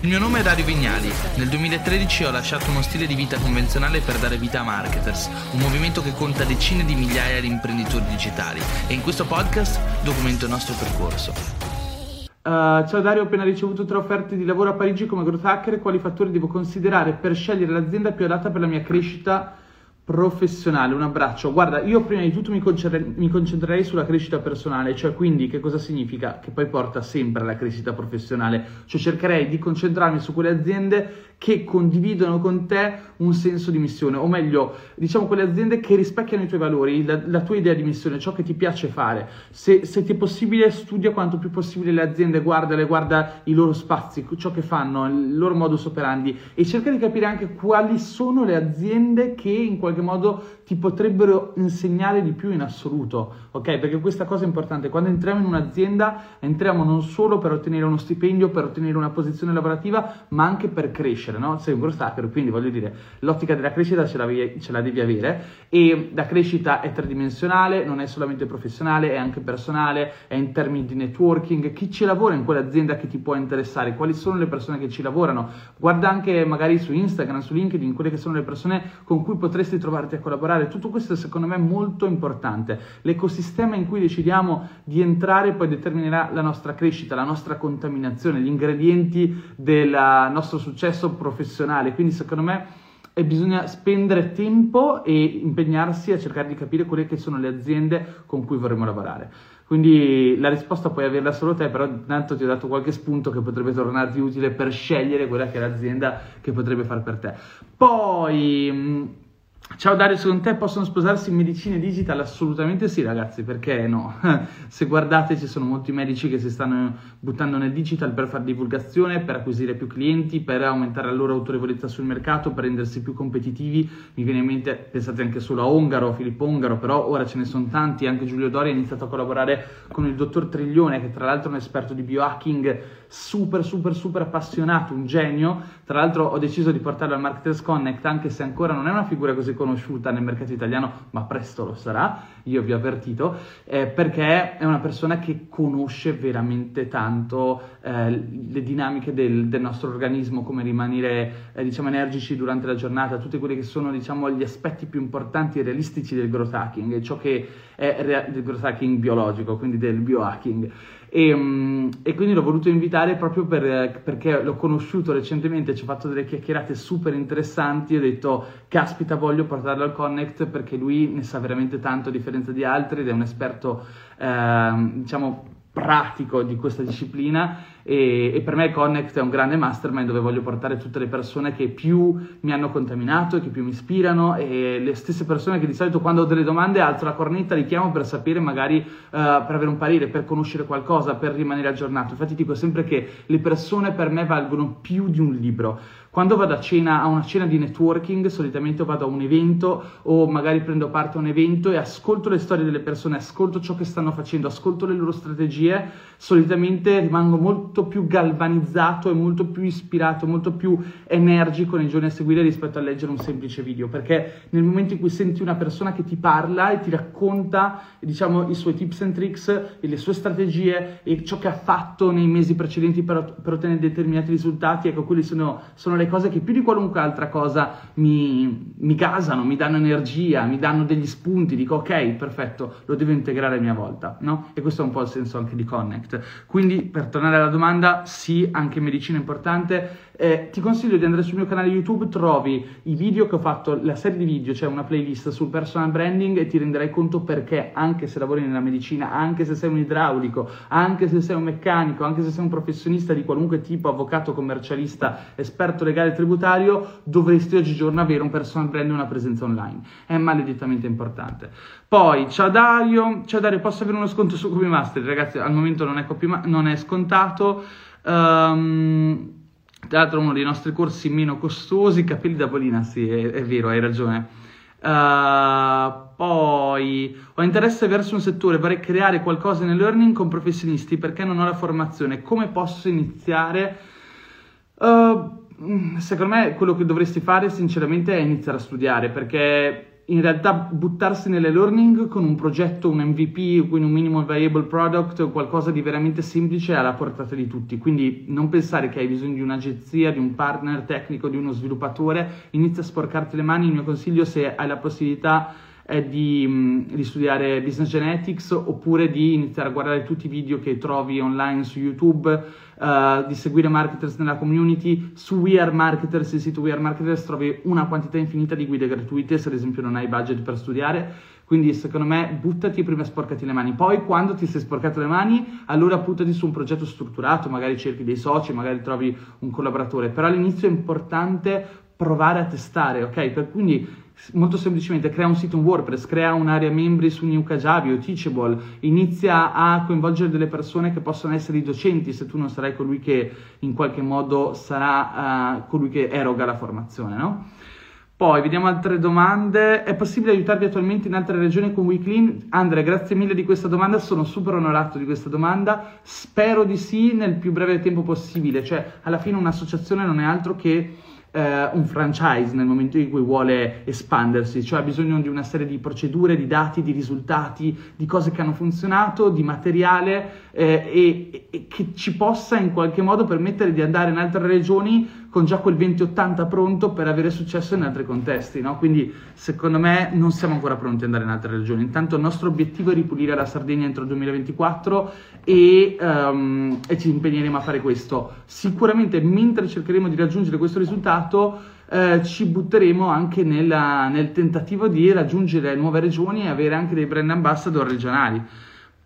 Il mio nome è Dario Vignali. Nel 2013 ho lasciato uno stile di vita convenzionale per dare vita a Marketers, un movimento che conta decine di migliaia di imprenditori digitali e in questo podcast documento il nostro percorso. Uh, ciao Dario, ho appena ricevuto tre offerte di lavoro a Parigi come growth hacker. Quali fattori devo considerare per scegliere l'azienda più adatta per la mia crescita professionale, un abbraccio. Guarda, io prima di tutto mi, concentre- mi, concentrerei sulla crescita personale, cioè quindi che cosa significa? Che poi porta sempre alla crescita professionale, cioè cercherei di concentrarmi su quelle aziende che condividono con te un senso di missione, o meglio, diciamo quelle aziende che rispecchiano i tuoi valori, la, la tua idea di missione, ciò che ti piace fare. Se, se, ti è possibile, studia quanto più possibile le aziende, guardale, guarda i loro spazi, ciò che fanno, il loro modus operandi e cerca di capire anche quali sono le aziende che in qualche modo ti potrebbero insegnare di più in assoluto, ok? Perché questa cosa è importante. Quando entriamo in un'azienda, entriamo non solo per ottenere uno stipendio, per ottenere una posizione lavorativa, ma anche per crescere, no? Sei un growth hacker, quindi voglio dire, l'ottica della crescita ce la, ce la devi avere e la crescita è tridimensionale, non è solamente professionale, è anche personale, è in termini di networking. Chi ci lavora in quell'azienda che ti può interessare? Quali sono le persone che ci lavorano? Guarda anche magari su Instagram, su LinkedIn, quelle che sono le persone con cui potresti trovarti a collaborare. Tutto questo secondo me è molto importante. L'ecosistema in cui decidiamo di entrare poi determinerà la nostra crescita, la nostra contaminazione, gli ingredienti del nostro successo professionale. Quindi secondo me e bisogna spendere tempo e impegnarsi a cercare di capire quelle che sono le aziende con cui vorremmo lavorare. Quindi la risposta puoi averla solo te, però intanto ti ho dato qualche spunto che potrebbe tornarti utile per scegliere quella che è l'azienda che potrebbe fare per te. Poi Ciao Dario, secondo te possono sposarsi in medicina digital? Assolutamente sì ragazzi, perché no? Se guardate ci sono molti medici che si stanno buttando nel digital per fare divulgazione, per acquisire più clienti, per aumentare la loro autorevolezza sul mercato, per rendersi più competitivi. Mi viene in mente, pensate anche solo a Ongaro, Filippo Ongaro, però ora ce ne sono tanti, anche Giulio Dori ha iniziato a collaborare con il dottor Triglione, che tra l'altro è un esperto di biohacking super super super appassionato, un genio. Tra l'altro ho deciso di portarlo al Marketers Connect, anche se ancora non è una figura così conosciuta nel mercato italiano, ma presto lo sarà, io vi ho avvertito, eh, perché è una persona che conosce veramente tanto eh, le dinamiche del, del, nostro organismo, come rimanere eh, diciamo energici durante la giornata, tutti quelli che sono diciamo gli aspetti più importanti e realistici del growth hacking, ciò che è rea- del growth hacking biologico, quindi del biohacking. E, um, e, quindi l'ho voluto invitare proprio per, perché l'ho conosciuto recentemente, ci ho fatto delle chiacchierate super interessanti, ho detto caspita voglio portarlo al Connect perché lui ne sa veramente tanto a differenza di altri ed è un esperto eh, diciamo pratico di questa disciplina e, e, per me Connect è un grande mastermind dove voglio portare tutte le persone che più mi hanno contaminato, che più mi ispirano e le stesse persone che di solito quando ho delle domande alzo la cornetta, li chiamo per sapere magari uh, per avere un parere, per conoscere qualcosa, per rimanere aggiornato. Infatti dico sempre che le persone per me valgono più di un libro. Quando vado a cena, a una cena di networking, solitamente vado a un evento o magari prendo parte a un evento e ascolto le storie delle persone, ascolto ciò che stanno facendo, ascolto le loro strategie, solitamente rimango molto più galvanizzato e molto più ispirato, molto più energico nei giorni a seguire rispetto a leggere un semplice video, perché nel momento in cui senti una persona che ti parla e ti racconta, diciamo, i suoi tips and tricks e le sue strategie e ciò che ha fatto nei mesi precedenti per, per ottenere determinati risultati, ecco, quelle sono, sono le cose che più di qualunque altra cosa mi, mi gasano, mi danno energia, mi danno degli spunti, dico ok, perfetto, lo devo integrare a mia volta, no? E questo è un po' il senso anche di Connect. Quindi, per tornare alla domanda, sì, anche medicina è importante, eh, ti consiglio di andare sul mio canale YouTube, trovi i video che ho fatto, la serie di video, cioè una playlist sul personal branding e ti renderai conto perché anche se lavori nella medicina, anche se sei un idraulico, anche se sei un meccanico, anche se sei un professionista di qualunque tipo, avvocato, commercialista, esperto legale tributario, dovresti oggigiorno avere un personal brand e una presenza online. È maledettamente importante. Poi, ciao Dario, ciao Dario, posso avere uno sconto su Copy Master? Ragazzi, al momento non è, non è scontato. Um, tra l'altro uno dei nostri corsi meno costosi, capelli da Polina, sì, è, è vero, hai ragione. Uh, poi ho interesse verso un settore, vorrei creare qualcosa nell'earning con professionisti perché non ho la formazione. Come posso iniziare? Uh, secondo me quello che dovresti fare sinceramente è iniziare a studiare perché in realtà buttarsi nelle learning con un progetto, un MVP, quindi un minimum viable product qualcosa di veramente semplice alla portata di tutti. Quindi non pensare che hai bisogno di un'agenzia, di un partner tecnico, di uno sviluppatore, inizia a sporcarti le mani. Il mio consiglio se hai la possibilità è di, di, studiare business genetics oppure di iniziare a guardare tutti i video che trovi online su YouTube, uh, di seguire marketers nella community. Su We Are Marketers, il sito We Are Marketers, trovi una quantità infinita di guide gratuite se ad esempio non hai budget per studiare. Quindi secondo me buttati prima e sporcati le mani, poi quando ti sei sporcato le mani allora buttati su un progetto strutturato, magari cerchi dei soci, magari trovi un collaboratore, però all'inizio è importante provare a testare, ok? Per, quindi molto semplicemente crea un sito in WordPress, crea un'area membri su New Kajabi o Teachable, inizia a coinvolgere delle persone che possono essere i docenti se tu non sarai colui che in qualche modo sarà uh, colui che eroga la formazione, no? Poi vediamo altre domande. È possibile aiutarvi attualmente in altre regioni con WeClean? Andre, grazie mille di questa domanda, sono super onorato di questa domanda. Spero di sì nel più breve tempo possibile. Cioè, alla fine un'associazione non è altro che eh, un franchise nel momento in cui vuole espandersi, cioè ha bisogno di una serie di procedure, di dati, di risultati, di cose che hanno funzionato, di materiale eh, e, e, che ci possa in qualche modo permettere di andare in altre regioni con già quel 2080 pronto per avere successo in altri contesti, no? Quindi secondo me non siamo ancora pronti ad andare in altre regioni. Intanto il nostro obiettivo è ripulire la Sardegna entro il 2024 e, um, e ci impegneremo a fare questo. Sicuramente mentre cercheremo di raggiungere questo risultato eh, ci butteremo anche nella, nel tentativo di raggiungere nuove regioni e avere anche dei brand ambassador regionali.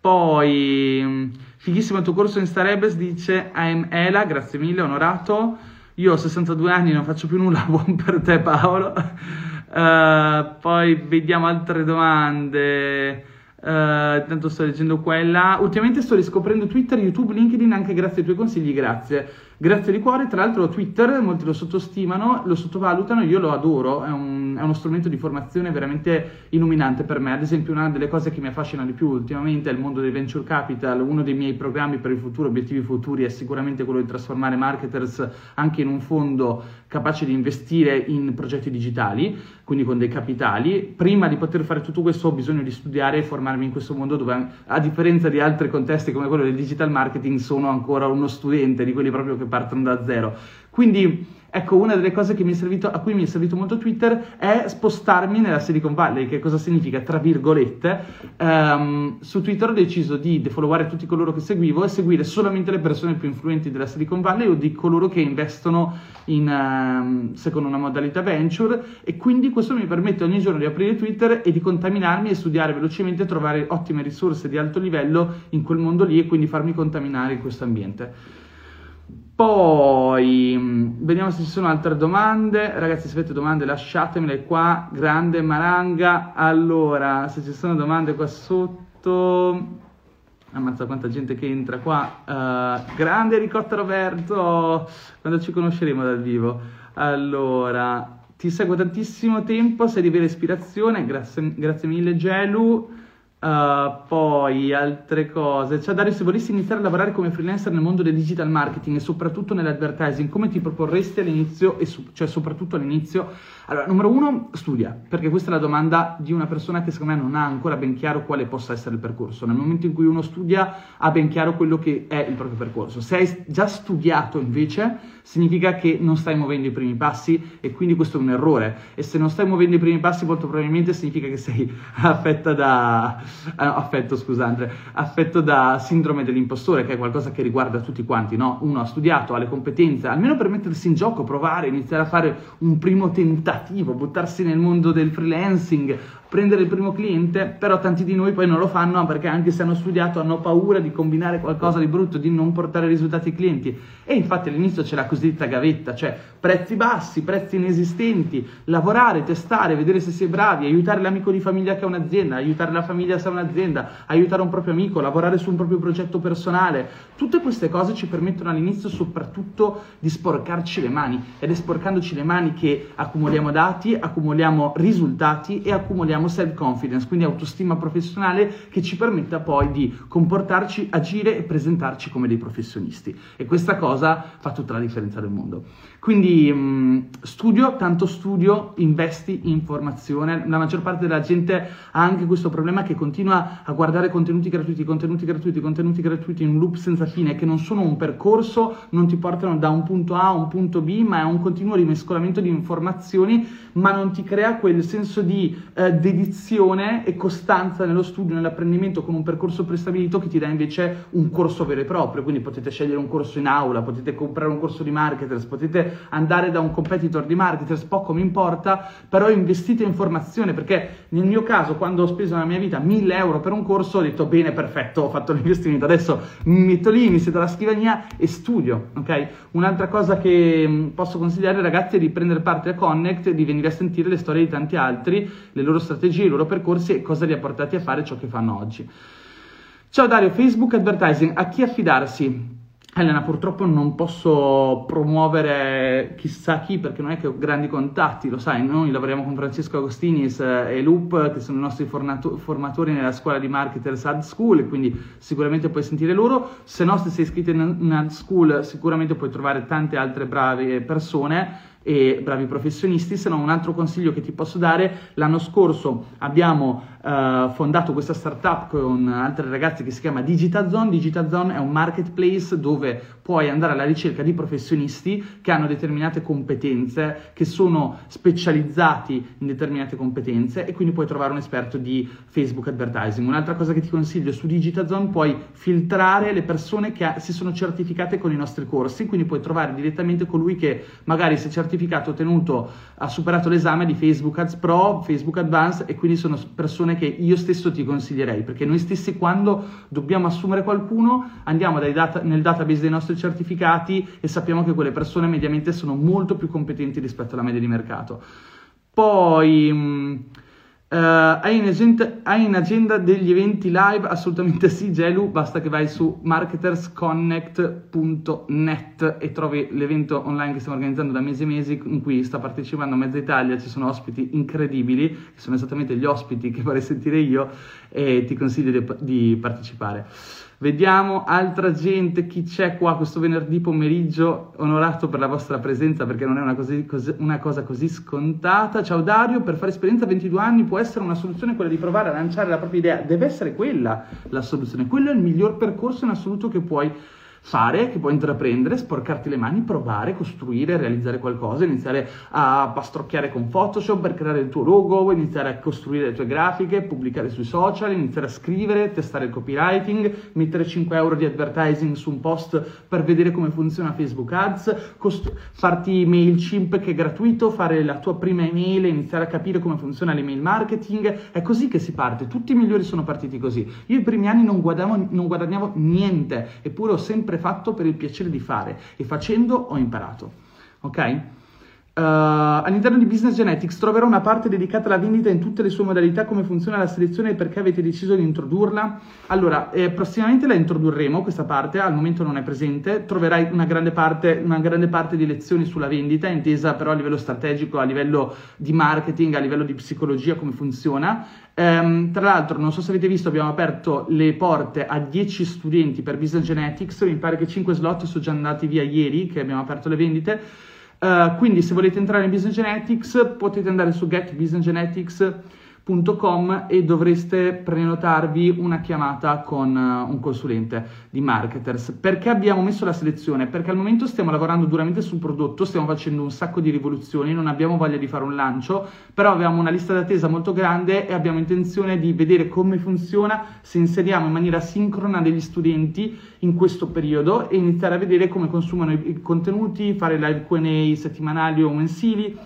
Poi, mm, fighissimo il tuo corso in Starebes, dice I'm Ela, grazie mille, onorato. Io ho 62 anni, non faccio più nulla, buon per te Paolo. Uh, poi vediamo altre domande. Uh, intanto sto leggendo quella. Ultimamente sto riscoprendo Twitter, YouTube, LinkedIn anche grazie ai tuoi consigli, grazie. Grazie di cuore, tra l'altro Twitter molti lo sottostimano, lo sottovalutano, io lo adoro, è, un, è, uno strumento di formazione veramente illuminante per me. Ad esempio una delle cose che mi affascina di più ultimamente è il mondo del venture capital, uno dei miei programmi per il futuro, obiettivi futuri, è sicuramente quello di trasformare marketers anche in un fondo capace di investire in progetti digitali, quindi con dei capitali. Prima di poter fare tutto questo ho bisogno di studiare e formarmi in questo mondo dove, a differenza di altri contesti come quello del digital marketing, sono ancora uno studente di quelli proprio che partono da zero. Quindi Ecco, una delle cose servito, a cui mi è servito molto Twitter è spostarmi nella Silicon Valley, che cosa significa, tra virgolette, um, su Twitter ho deciso di defolloware tutti coloro che seguivo e seguire solamente le persone più influenti della Silicon Valley o di coloro che investono in, um, secondo una modalità venture e quindi questo mi permette ogni giorno di aprire Twitter e di contaminarmi e studiare velocemente, trovare ottime risorse di alto livello in quel mondo lì e quindi farmi contaminare in questo ambiente. Poi mm, vediamo se ci sono altre domande. Ragazzi, se avete domande lasciatemele qua. Grande Maranga. Allora, se ci sono domande qua sotto. Ammazza quanta gente che entra qua. Uh, grande Ricotta Roberto. Quando ci conosceremo dal vivo. Allora, ti seguo tantissimo tempo, sei di vera ispirazione. Grazie, grazie mille, Gelu. Uh, poi altre cose, cioè Dario se volessi iniziare a lavorare come freelancer nel mondo del digital marketing e soprattutto nell'advertising, come ti proporresti all'inizio, e su- cioè soprattutto all'inizio allora, numero uno, studia, perché questa è la domanda di una persona che secondo me non ha ancora ben chiaro quale possa essere il percorso. Nel momento in cui uno studia, ha ben chiaro quello che è il proprio percorso. Se hai già studiato, invece, significa che non stai muovendo i primi passi e quindi questo è un errore. E se non stai muovendo i primi passi, molto probabilmente significa che sei affetta da... Eh, affetto, scusate, affetto da sindrome dell'impostore, che è qualcosa che riguarda tutti quanti, no? Uno ha studiato, ha le competenze, almeno per mettersi in gioco, provare, iniziare a fare un primo tentativo creativo, buttarsi nel mondo del freelancing, prendere il primo cliente, però tanti di noi poi non lo fanno perché anche se hanno studiato hanno paura di combinare qualcosa di brutto, di non portare risultati ai clienti. E infatti all'inizio c'è la cosiddetta gavetta, cioè prezzi bassi, prezzi inesistenti, lavorare, testare, vedere se è bravi, aiutare l'amico di famiglia che ha un'azienda, aiutare la famiglia se ha un'azienda, aiutare un proprio amico, lavorare su un proprio progetto personale. Tutte queste cose ci permettono all'inizio soprattutto di sporcarci le mani ed è sporcandoci le mani che accumuliamo dati, accumuliamo risultati e accumuliamo abbiamo self-confidence, quindi autostima professionale che ci permetta poi di comportarci, agire e presentarci come dei professionisti. E questa cosa fa tutta la differenza del mondo. Quindi studio, tanto studio, investi in formazione. La maggior parte della gente ha anche questo problema che continua a guardare contenuti gratuiti, contenuti gratuiti, contenuti gratuiti in un loop senza fine, che non sono un percorso, non ti portano da un punto A a un punto B, ma è un continuo rimescolamento di informazioni, ma non ti crea quel senso di eh, dedizione e costanza nello studio, nell'apprendimento con un percorso prestabilito che ti dà invece un corso vero e proprio. Quindi potete scegliere un corso in aula, potete comprare un corso di marketers, potete andare da un competitor di marketers, poco mi importa, però investite in formazione perché nel mio caso quando ho speso nella mia vita 1000 euro per un corso ho detto bene, perfetto, ho fatto l'investimento, adesso mi metto lì, mi siedo alla scrivania e studio, ok? Un'altra cosa che mm, posso consigliare ragazzi è di prendere parte a Connect e di venire a sentire le storie di tanti altri, le loro strategie, i loro percorsi e cosa li ha portati a fare ciò che fanno oggi. Ciao Dario, Facebook Advertising, a chi affidarsi? Elena, purtroppo non posso promuovere chissà chi perché non è che ho grandi contatti, lo sai, noi lavoriamo con Francesco Agostinis e Loop, che sono i nostri fornato- formatori nella scuola di marketers Ad School, quindi sicuramente puoi sentire loro. Se no, se sei iscritto in Ad School, sicuramente puoi trovare tante altre brave persone e bravi professionisti, se no un altro consiglio che ti posso dare, l'anno scorso abbiamo uh, fondato questa startup con altri ragazzi che si chiama Digitazone, Digitazone è un marketplace dove puoi andare alla ricerca di professionisti che hanno determinate competenze, che sono specializzati in determinate competenze e quindi puoi trovare un esperto di Facebook advertising. Un'altra cosa che ti consiglio su Digitazone puoi filtrare le persone che si sono certificate con i nostri corsi, quindi puoi trovare direttamente colui che magari si è certificato ottenuto ha superato l'esame di Facebook Ads Pro, Facebook Advanced e quindi sono persone che io stesso ti consiglierei perché noi stessi quando dobbiamo assumere qualcuno andiamo data, nel database dei nostri certificati e sappiamo che quelle persone mediamente sono molto più competenti rispetto alla media di mercato. Poi... Mh, Uh, hai, in agenda, hai, in agenda, degli eventi live? Assolutamente sì, Gelu, basta che vai su marketersconnect.net e trovi l'evento online che stiamo organizzando da mesi e mesi in cui sta partecipando mezza Italia, ci sono ospiti incredibili, che sono esattamente gli ospiti che vorrei sentire io e ti consiglio di, di partecipare. Vediamo altra gente, chi c'è qua questo venerdì pomeriggio, onorato per la vostra presenza perché non è una, così, così, una, cosa così scontata. Ciao Dario, per fare esperienza a 22 anni può essere una soluzione quella di provare a lanciare la propria idea, deve essere quella la soluzione, quello è il miglior percorso in assoluto che puoi fare, che puoi intraprendere, sporcarti le mani, provare, costruire, realizzare qualcosa, iniziare a pastrocchiare con Photoshop per creare il tuo logo, iniziare a costruire le tue grafiche, pubblicare sui social, iniziare a scrivere, testare il copywriting, mettere 5 euro di advertising su un post per vedere come funziona Facebook Ads, cost- farti MailChimp che è gratuito, fare la tua prima email, iniziare a capire come funziona l'email marketing, è così che si parte, tutti i migliori sono partiti così. Io i primi anni non guadagnavo, non guadagnavo niente, eppure ho sempre sempre fatto per il piacere di fare e facendo ho imparato. Ok? Uh, all'interno di Business Genetics troverò una parte dedicata alla vendita in tutte le sue modalità, come funziona la selezione e perché avete deciso di introdurla. Allora, eh, prossimamente la introdurremo questa parte, al momento non è presente, troverai una grande, parte, una grande parte di lezioni sulla vendita, intesa però a livello strategico, a livello di marketing, a livello di psicologia, come funziona. Um, tra l'altro, non so se avete visto, abbiamo aperto le porte a 10 studenti per Business Genetics, mi pare che 5 slot sono già andati via ieri, che abbiamo aperto le vendite. Uh, quindi se volete entrare in Business Genetics potete andare su Get Business Genetics e dovreste prenotarvi una chiamata con uh, un consulente di marketers. Perché abbiamo messo la selezione? Perché al momento stiamo lavorando duramente sul prodotto, stiamo facendo un sacco di rivoluzioni, non abbiamo voglia di fare un lancio, però abbiamo una lista d'attesa molto grande e abbiamo intenzione di vedere come funziona se inseriamo in maniera sincrona degli studenti in questo periodo e iniziare a vedere come consumano i contenuti, fare live Q&A settimanali o mensili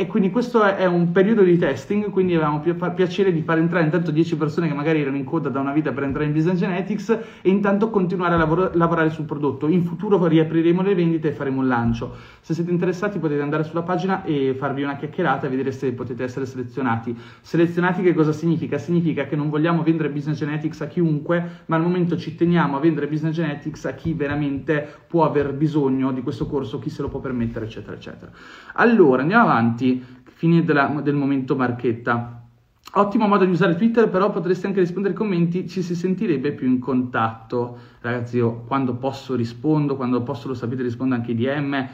e quindi questo è un periodo di testing, quindi avevamo pi- piacere di far entrare intanto 10 persone che magari erano in coda da una vita per entrare in Business Genetics e intanto continuare a lavor- lavorare sul prodotto. In futuro riapriremo le vendite e faremo un lancio. Se siete interessati potete andare sulla pagina e farvi una chiacchierata e vedere se potete essere selezionati. Selezionati che cosa significa? Significa che non vogliamo vendere Business Genetics a chiunque, ma al momento ci teniamo a vendere Business Genetics a chi veramente può aver bisogno di questo corso, chi se lo può permettere, eccetera, eccetera. Allora, andiamo avanti fine della, del momento marchetta. Ottimo modo di usare Twitter, però potresti anche rispondere ai commenti, ci si sentirebbe più in contatto. Ragazzi, io quando posso rispondo, quando posso lo sapete rispondo anche ai DM,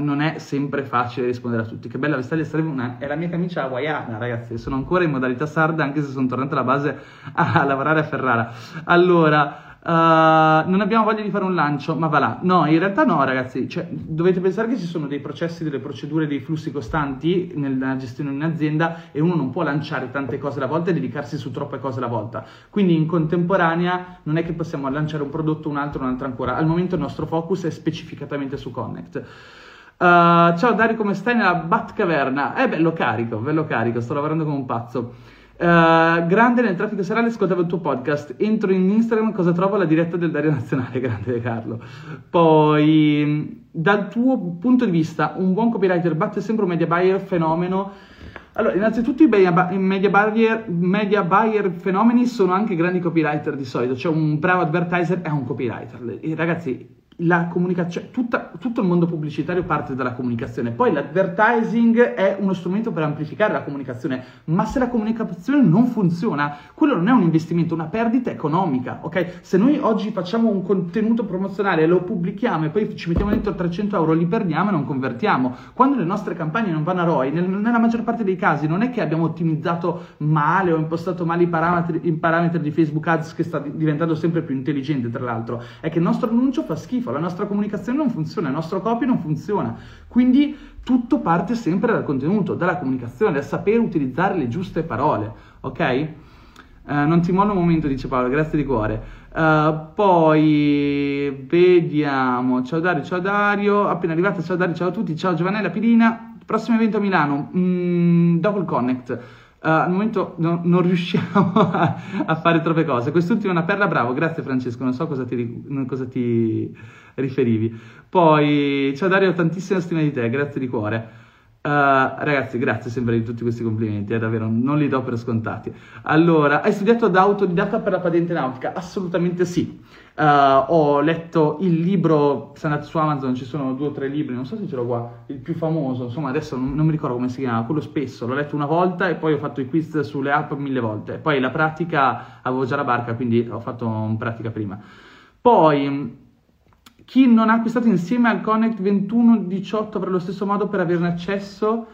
non è sempre facile rispondere a tutti. Che bella vestaglia sarebbe una... è la mia camicia hawaiana, ragazzi, sono ancora in modalità sarda anche se sono tornato alla base a lavorare a Ferrara. Allora... Uh, non abbiamo voglia di fare un lancio, ma va là. No, in realtà no, ragazzi. Cioè, dovete pensare che ci sono dei processi, delle procedure, dei flussi costanti nella gestione di un'azienda e uno non può lanciare tante cose alla volta e dedicarsi su troppe cose alla volta. Quindi in contemporanea non è che possiamo lanciare un prodotto, un altro, un altro ancora. Al momento il nostro focus è specificatamente su Connect. Uh, ciao Dario, come stai nella Batcaverna? Eh, bello carico, bello carico, sto lavorando come un pazzo. Uh, grande nel traffico serale, ascoltavo il tuo podcast. Entro in Instagram, cosa trovo? La diretta del Dario Nazionale, grande Carlo. Poi, dal tuo punto di vista, un buon copywriter batte sempre un media buyer fenomeno? Allora, innanzitutto i media buyer, media buyer fenomeni sono anche grandi copywriter di solito, cioè un bravo advertiser è un copywriter. E ragazzi, la comunicazione, tutta, tutto il mondo pubblicitario parte dalla comunicazione, poi l'advertising è uno strumento per amplificare la comunicazione, ma se la comunicazione non funziona, quello non è un investimento, è una perdita economica, ok? Se noi oggi facciamo un contenuto promozionale, lo pubblichiamo e poi ci mettiamo dentro 300 euro, li perdiamo e non convertiamo. Quando le nostre campagne non vanno a ROI, nel, nella maggior parte dei casi non è che abbiamo ottimizzato male o impostato male i parametri, i parametri di Facebook Ads che sta diventando sempre più intelligente tra l'altro, è che il nostro annuncio fa schifo la nostra comunicazione non funziona, il nostro copy non funziona. Quindi tutto parte sempre dal contenuto, dalla comunicazione, da sapere utilizzare le giuste parole, ok? Uh, non ti mollo un momento, dice Paolo, grazie di cuore. Uh, poi vediamo, ciao Dario, ciao Dario, appena arrivato, ciao Dario, ciao a tutti, ciao Giovanella Pirina, prossimo evento a Milano, mm, Double Connect. Uh, al momento no, non riusciamo a, fare troppe cose. Quest'ultima è una perla, bravo, grazie Francesco, non so cosa ti, cosa ti riferivi. Poi, ciao Dario, tantissima stima di te, grazie di cuore. Uh, ragazzi, grazie sempre di tutti questi complimenti, eh, davvero non li do per scontati. Allora, hai studiato da autodidatta per la patente nautica? Assolutamente sì. Uh, ho letto il libro, se andate su Amazon ci sono due o tre libri, non so se ce l'ho qua, il più famoso, insomma adesso non, non mi ricordo come si chiama, quello spesso, l'ho letto una volta e poi ho fatto i quiz sulle app mille volte. Poi la pratica, avevo già la barca, quindi ho fatto in pratica prima. Poi chi non ha acquistato insieme al Connect 2118 avrà lo stesso modo per averne accesso.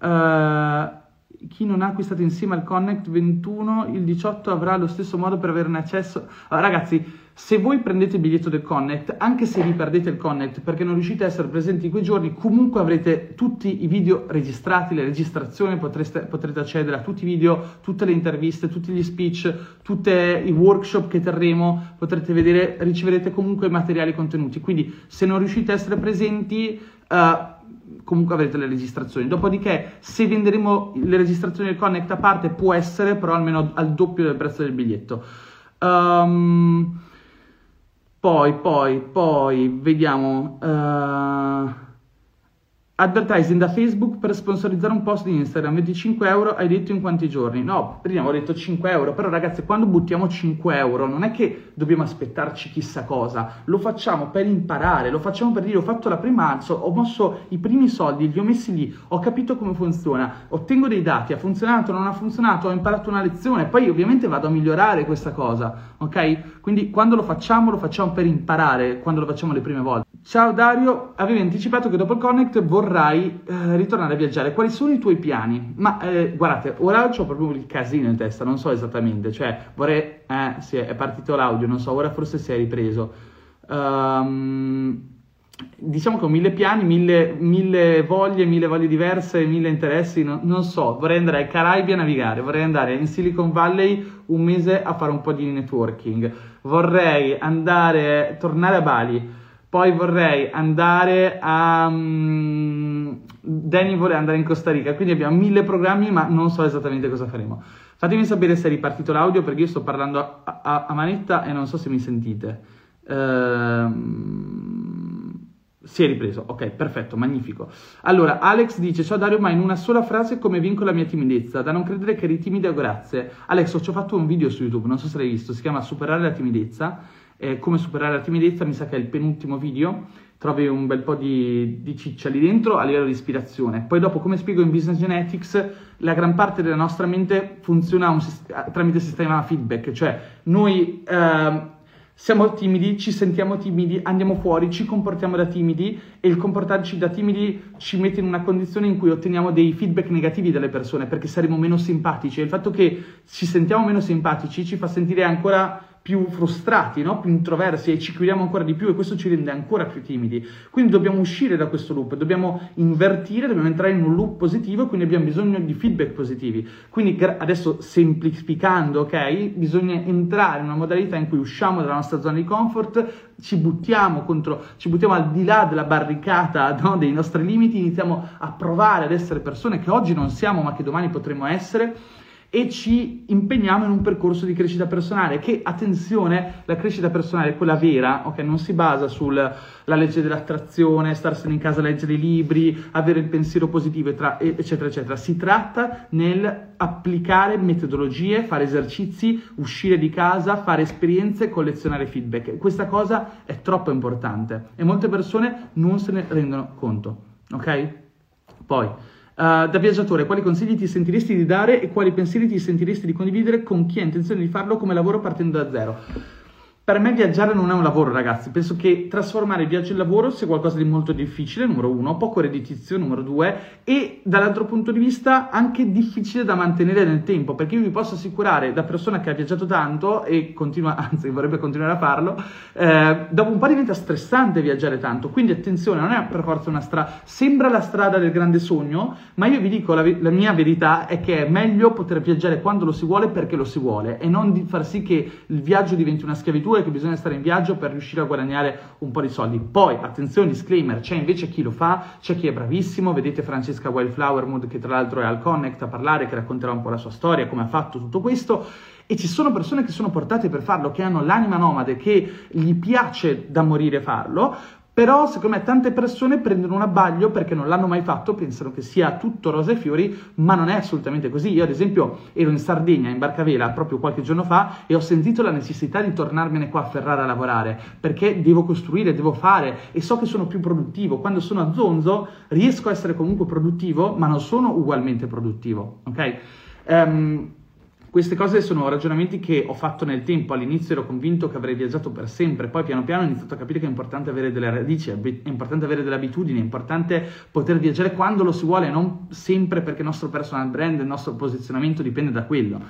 Uh, chi non ha acquistato insieme al Connect 21 il 18 avrà lo stesso modo per averne accesso. Allora, ragazzi, se voi prendete il biglietto del Connect, anche se vi perdete il Connect perché non riuscite a essere presenti in quei giorni, comunque avrete tutti i video registrati, le registrazioni, potreste, potrete accedere a tutti i video, tutte le interviste, tutti gli speech, tutti i workshop che terremo, potrete vedere, riceverete comunque materiali contenuti. Quindi se non riuscite a essere presenti, uh, comunque avrete le registrazioni. Dopodiché, se venderemo le registrazioni del Connect a parte, può essere, però almeno al doppio del prezzo del biglietto. Um, poi, poi, poi, vediamo. Uh, Advertising da Facebook per sponsorizzare un post di Instagram, 25 euro hai detto in quanti giorni? No, prima ho detto 5 euro, però ragazzi quando buttiamo 5 euro non è che dobbiamo aspettarci chissà cosa, lo facciamo per imparare, lo facciamo per dire ho fatto la prima alzo, ho mosso i primi soldi, li ho messi lì, ho capito come funziona, ottengo dei dati, ha funzionato, non ha funzionato, ho imparato una lezione, poi ovviamente vado a migliorare questa cosa, ok? Quindi quando lo facciamo lo facciamo per imparare, quando lo facciamo le prime volte. Ciao Dario, avevi anticipato che dopo il Connect vorrai eh, ritornare a viaggiare. Quali sono i tuoi piani? Ma eh, guardate, ora ho proprio il casino in testa, non so esattamente. Cioè, vorrei. Eh, sì, è partito l'audio, non so, ora forse si è ripreso. Um, diciamo che ho mille piani, mille, mille, voglie, mille voglie diverse, mille interessi, no, non so. Vorrei andare ai Caraibi a navigare, vorrei andare in Silicon Valley un mese a fare un po' di networking, vorrei andare, tornare a Bali poi vorrei andare a... Um, Danny vuole andare in Costa Rica, quindi abbiamo mille programmi, ma non so esattamente cosa faremo. Fatemi sapere se è ripartito l'audio perché io sto parlando a, a, a manetta e non so se mi sentite. Ehm, si è ripreso, ok, perfetto, magnifico. Allora, Alex dice, ciao Dario, ma in una sola frase come vinco la mia timidezza? Da non credere che eri timido, grazie. Alex, ho fatto un video su YouTube, non so se l'hai visto, si chiama Superare la timidezza eh, come superare la timidezza, mi sa che è il penultimo video, trovi un bel po' di, di ciccia lì dentro a livello di ispirazione. Poi dopo, come spiego in Business Genetics, la gran parte della nostra mente funziona un, tramite sistema feedback, cioè noi... Eh, siamo timidi, ci sentiamo timidi, andiamo fuori, ci comportiamo da timidi e il comportarci da timidi ci mette in una condizione in cui otteniamo dei feedback negativi dalle persone perché saremo meno simpatici. E il fatto che ci sentiamo meno simpatici ci fa sentire ancora più frustrati, no? più introversi e ci chiudiamo ancora di più e questo ci rende ancora più timidi. Quindi dobbiamo uscire da questo loop, dobbiamo invertire, dobbiamo entrare in un loop positivo e quindi abbiamo bisogno di feedback positivi. Quindi adesso semplificando, ok, bisogna entrare in una modalità in cui usciamo dalla nostra zona di comfort, ci buttiamo contro, ci buttiamo al di là della barricata no? dei nostri limiti, iniziamo a provare ad essere persone che oggi non siamo ma che domani potremo essere e ci impegniamo in un percorso di crescita personale che, attenzione, la crescita personale, quella vera, ok, non si basa sulla legge dell'attrazione, starsene in casa a leggere i libri, avere il pensiero positivo, eccetera, eccetera. Si tratta nel applicare metodologie, fare esercizi, uscire di casa, fare esperienze, collezionare feedback. Questa cosa è troppo importante e molte persone non se ne rendono conto, ok? Poi, Uh, da viaggiatore, quali consigli ti sentiresti di dare e quali pensieri ti sentiresti di condividere con chi ha intenzione di farlo come lavoro partendo da zero? Per me viaggiare non è un lavoro, ragazzi. Penso che trasformare il viaggio in lavoro sia qualcosa di molto difficile, numero uno, poco redditizio, numero due, e dall'altro punto di vista anche difficile da mantenere nel tempo, perché io vi posso assicurare, da persona che ha viaggiato tanto e continua, anzi vorrebbe continuare a farlo, eh, dopo un po' diventa stressante viaggiare tanto. Quindi attenzione, non è per forza una strada, sembra la strada del grande sogno, ma io vi dico la, la mia verità è che è meglio poter viaggiare quando lo si vuole perché lo si vuole e non di far sì che il viaggio diventi una schiavitù e che bisogna stare in viaggio per riuscire a guadagnare un po' di soldi. Poi, attenzione, disclaimer, c'è invece chi lo fa, c'è chi è bravissimo, vedete Francesca Wildflowermood che tra l'altro è al Connect a parlare, che racconterà un po' la sua storia, come ha fatto tutto questo. E ci sono persone che sono portate per farlo, che hanno l'anima nomade, che gli piace da morire farlo, però secondo me tante persone prendono un abbaglio perché non l'hanno mai fatto, pensano che sia tutto rose e fiori, ma non è assolutamente così. Io ad esempio ero in Sardegna, in Barcavela, proprio qualche giorno fa e ho sentito la necessità di tornarmene qua a Ferrara a lavorare, perché devo costruire, devo fare e so che sono più produttivo. Quando sono a Zonzo riesco a essere comunque produttivo, ma non sono ugualmente produttivo, ok? Um, queste cose sono ragionamenti che ho fatto nel tempo, all'inizio ero convinto che avrei viaggiato per sempre, poi piano piano ho iniziato a capire che è importante avere delle radici, è importante avere delle abitudini, è importante poter viaggiare quando lo si vuole, non sempre perché il nostro personal brand, il nostro posizionamento dipende da quello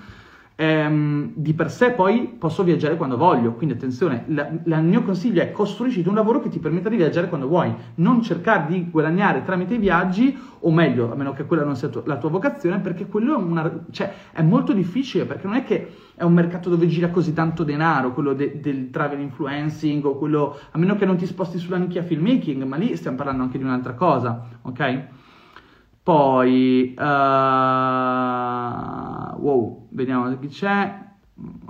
ehm, di per sé poi posso viaggiare quando voglio, quindi attenzione, il mio consiglio è costruisci un lavoro che ti permetta di viaggiare quando vuoi, non cercare di guadagnare tramite i viaggi, o meglio, a meno che quella non sia tu, la tua vocazione, perché quello è, una, cioè, è, molto difficile, perché non è che è un mercato dove gira così tanto denaro, quello de, del travel influencing, o quello, a meno che non ti sposti sulla nicchia filmmaking, ma lì stiamo parlando anche di un'altra cosa, ok? Poi, uh, wow, vediamo chi c'è,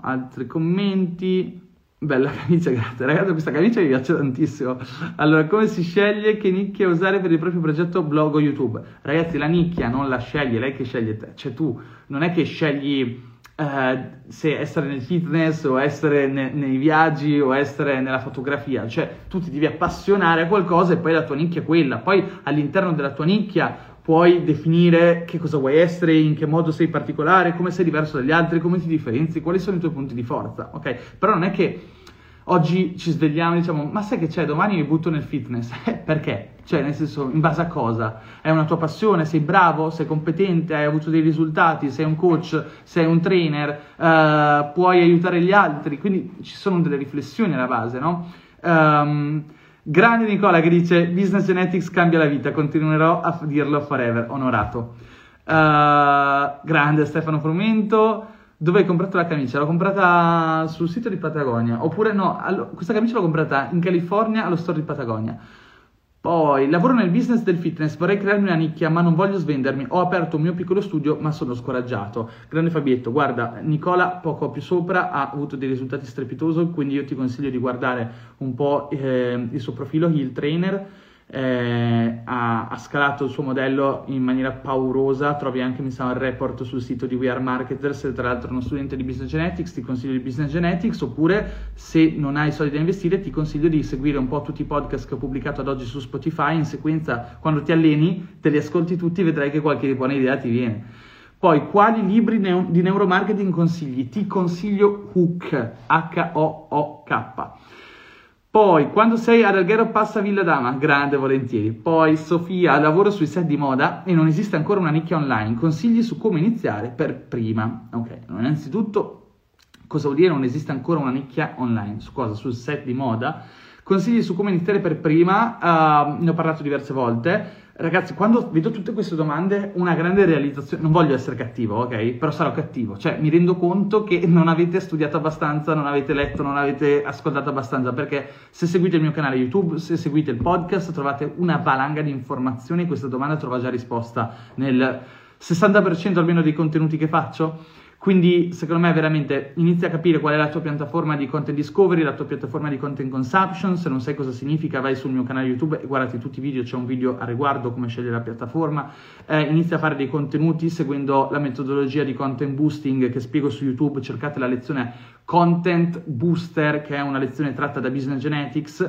altri commenti. Bella camicia, grazie. Ragazzi, questa camicia mi piace tantissimo. Allora, come si sceglie che nicchia usare per il proprio progetto blog o YouTube? Ragazzi, la nicchia non la sceglie, lei che sceglie te. Cioè tu, non è che scegli uh, se essere nel fitness o essere ne- nei viaggi o essere nella fotografia. Cioè tu ti devi appassionare a qualcosa e poi la tua nicchia è quella. Poi all'interno della tua nicchia puoi definire che cosa vuoi essere, in che modo sei particolare, come sei diverso dagli altri, come ti differenzi, quali sono i tuoi punti di forza, ok? Però non è che oggi ci svegliamo e diciamo ma sai che c'è, domani mi butto nel fitness, eh, perché? Cioè nel senso, in base a cosa? È una tua passione, sei bravo, sei competente, hai avuto dei risultati, sei un coach, sei un trainer, uh, puoi aiutare gli altri, quindi ci sono delle riflessioni alla base, no? Um, Grande Nicola che dice Business Genetics cambia la vita, continuerò a dirlo forever, onorato. Uh, grande Stefano Frumento. Dove hai comprato la camicia? L'ho comprata sul sito di Patagonia. Oppure no, allo, questa camicia l'ho comprata in California allo store di Patagonia. Poi, lavoro nel business del fitness, vorrei crearmi una nicchia, ma non voglio svendermi. Ho aperto un mio piccolo studio, ma sono scoraggiato. Grande Fabietto, guarda, Nicola poco più sopra ha avuto dei risultati strepitosi, quindi io ti consiglio di guardare un po' eh, il suo profilo Hill Trainer eh, ha, ha, scalato il suo modello in maniera paurosa, trovi anche mi sa, il report sul sito di We Are Marketers, tra l'altro uno studente di Business Genetics, ti consiglio di Business Genetics, oppure se non hai soldi da investire ti consiglio di seguire un po' tutti i podcast che ho pubblicato ad oggi su Spotify, in sequenza quando ti alleni, te li ascolti tutti e vedrai che qualche buona idea ti viene. Poi, quali libri neo- di neuromarketing consigli? Ti consiglio Hook, H-O-O-K. Poi, quando sei ad Alghero passa Villa Dama, grande volentieri. Poi, Sofia, lavoro sui set di moda e non esiste ancora una nicchia online. Consigli su come iniziare per prima. Ok, innanzitutto, cosa vuol dire non esiste ancora una nicchia online? Su cosa? Sul set di moda? Consigli su come iniziare per prima, uh, ne ho parlato diverse volte. Ragazzi, quando vedo tutte queste domande, una grande realizzazione, non voglio essere cattivo, ok? Però sarò cattivo, cioè mi rendo conto che non avete studiato abbastanza, non avete letto, non avete ascoltato abbastanza, perché se seguite il mio canale YouTube, se seguite il podcast, trovate una valanga di informazioni questa domanda trova già risposta nel 60% almeno dei contenuti che faccio. Quindi secondo me veramente inizia a capire qual è la tua piattaforma di content discovery, la tua piattaforma di content consumption, se non sai cosa significa vai sul mio canale YouTube e guardati tutti i video, c'è un video a riguardo come scegliere la piattaforma, eh, inizia a fare dei contenuti seguendo la metodologia di content boosting che spiego su YouTube, cercate la lezione Content Booster che è una lezione tratta da Business Genetics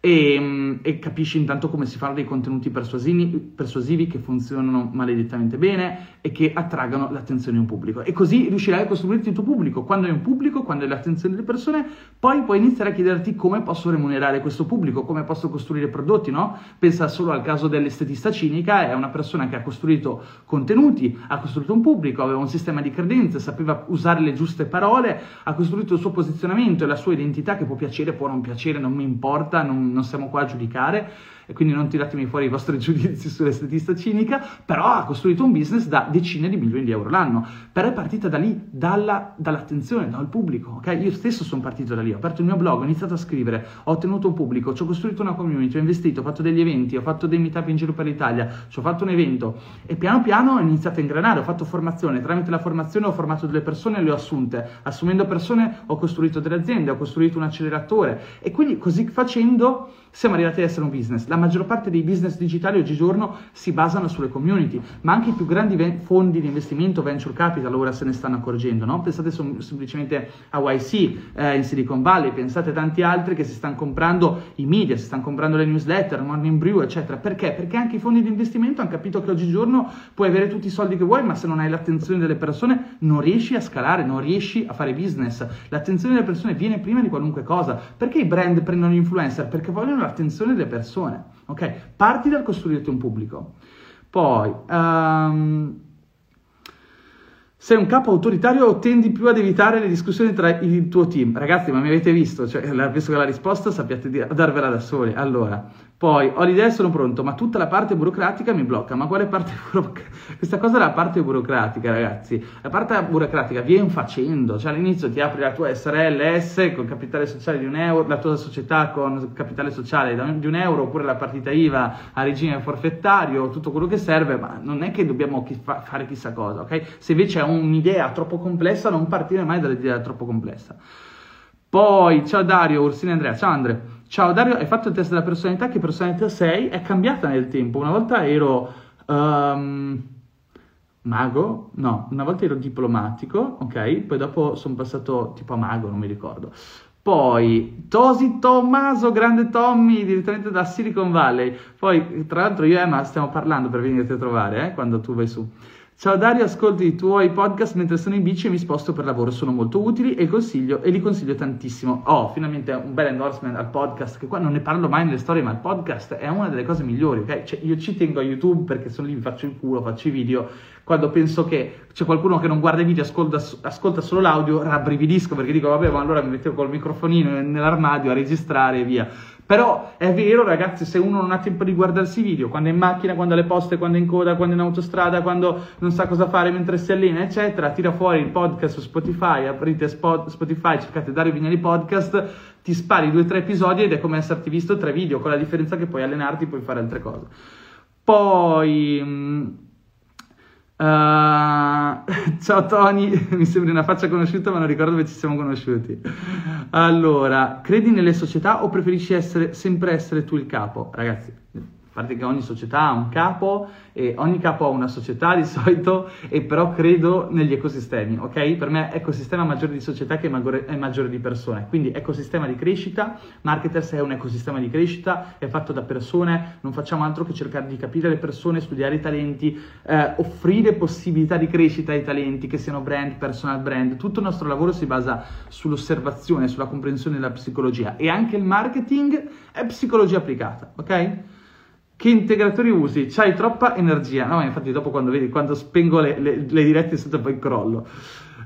e, mm, e, capisci intanto come si fanno dei contenuti persuasivi, che funzionano maledettamente bene e che attraggano l'attenzione di un pubblico. E così riuscirai a costruirti il tuo pubblico. Quando hai un pubblico, quando hai l'attenzione delle persone, poi puoi iniziare a chiederti come posso remunerare questo pubblico, come posso costruire prodotti, no? Pensa solo al caso dell'estetista cinica, è una persona che ha costruito contenuti, ha costruito un pubblico, aveva un sistema di credenze, sapeva usare le giuste parole, ha costruito il suo posizionamento e la sua identità che può piacere, può non piacere, non mi importa, non non siamo qua a giudicare e quindi non tiratemi fuori i vostri giudizi sull'estetista cinica, però ha costruito un business da decine di milioni di euro l'anno, però è partita da lì, dalla, dall'attenzione, dal pubblico, ok? Io stesso sono partito da lì, ho aperto il mio blog, ho iniziato a scrivere, ho ottenuto un pubblico, ci ho costruito una community, ho investito, ho fatto degli eventi, ho fatto dei meetup in giro per l'Italia, ci ho fatto un evento e piano piano ho iniziato a ingranare, ho fatto formazione, tramite la formazione ho formato delle persone e le ho assunte, assumendo persone ho costruito delle aziende, ho costruito un acceleratore e quindi così facendo siamo arrivati ad essere un business. La maggior parte dei business digitali oggigiorno si basano sulle community, ma anche i più grandi ven- fondi di investimento, venture capital, ora se ne stanno accorgendo. No? Pensate som- semplicemente a YC eh, in Silicon Valley, pensate a tanti altri che si stanno comprando i media, si stanno comprando le newsletter, Morning Brew, eccetera. Perché? Perché anche i fondi di investimento hanno capito che oggigiorno puoi avere tutti i soldi che vuoi, ma se non hai l'attenzione delle persone non riesci a scalare, non riesci a fare business. L'attenzione delle persone viene prima di qualunque cosa. Perché i brand prendono gli influencer? Perché vogliono l'attenzione delle persone, ok? Parti dal costruirti un pubblico. Poi, um, sei un capo autoritario o tendi più ad evitare le discussioni tra il tuo team? Ragazzi, ma mi avete visto? Cioè, visto che la risposta sappiate darvela da soli. Allora, poi ho l'idea e sono pronto, ma tutta la parte burocratica mi blocca. Ma quale parte burocratica? Questa cosa è la parte burocratica, ragazzi. La parte burocratica viene facendo, cioè all'inizio ti apri la tua SRL con capitale sociale di un euro, la tua società con capitale sociale di un euro, oppure la partita IVA a regime forfettario, tutto quello che serve, ma non è che dobbiamo fare chissà cosa, ok? Se invece hai un'idea troppo complessa, non partire mai dall'idea troppo complessa. Poi, ciao Dario, Ursina Andrea, ciao Andrea. Ciao Dario, hai fatto il test della personalità, che personalità sei? È cambiata nel tempo. Una volta ero um, mago, no, una volta ero diplomatico, ok? Poi dopo sono passato tipo a mago, non mi ricordo. Poi Tosi Tommaso, grande Tommy, direttamente da Silicon Valley. Poi, tra l'altro, io e Emma stiamo parlando per venirti a trovare, eh, quando tu vai su. Ciao Dario, ascolto i tuoi podcast mentre sono in bici e mi sposto per lavoro, sono molto utili e, consiglio, e li consiglio tantissimo. Oh, finalmente un bel endorsement al podcast, che qua non ne parlo mai nelle storie, ma il podcast è una delle cose migliori, ok? Cioè, io ci tengo a YouTube perché sono lì, mi faccio il culo, faccio i video, quando penso che c'è qualcuno che non guarda i video, ascolta, ascolta solo l'audio, rabbrividisco perché dico, vabbè, ma allora mi mettevo col microfonino nell'armadio a registrare e via però è vero, ragazzi, se uno non ha tempo di guardarsi i video, quando è in macchina, quando alle poste, quando è in coda, quando è in autostrada, quando non sa cosa fare mentre si allena, eccetera, tira fuori il podcast su Spotify, aprite Spotify, cercate Dario Vignali Podcast, ti spari due o tre episodi ed è come esserti visto tre video, con la differenza che puoi allenarti, puoi fare altre cose. Poi... Uh, ciao Tony, mi sembri una faccia conosciuta ma non ricordo dove ci siamo conosciuti. Allora, credi nelle società o preferisci essere, sempre essere tu il capo? Ragazzi, parte che ogni società ha un capo e ogni capo ha una società di solito e però credo negli ecosistemi, ok? Per me ecosistema maggiore di società che è maggiore di persone, quindi ecosistema di crescita, Marketers è un ecosistema di crescita, è fatto da persone, non facciamo altro che cercare di capire le persone, studiare i talenti, eh, offrire possibilità di crescita ai talenti che siano brand, personal brand, tutto il nostro lavoro si basa sull'osservazione, sulla comprensione della psicologia e anche il marketing è psicologia applicata, ok? Che integratori usi? C'hai troppa energia. No, infatti dopo quando vedi, quando spengo le, le, le dirette sotto poi crollo.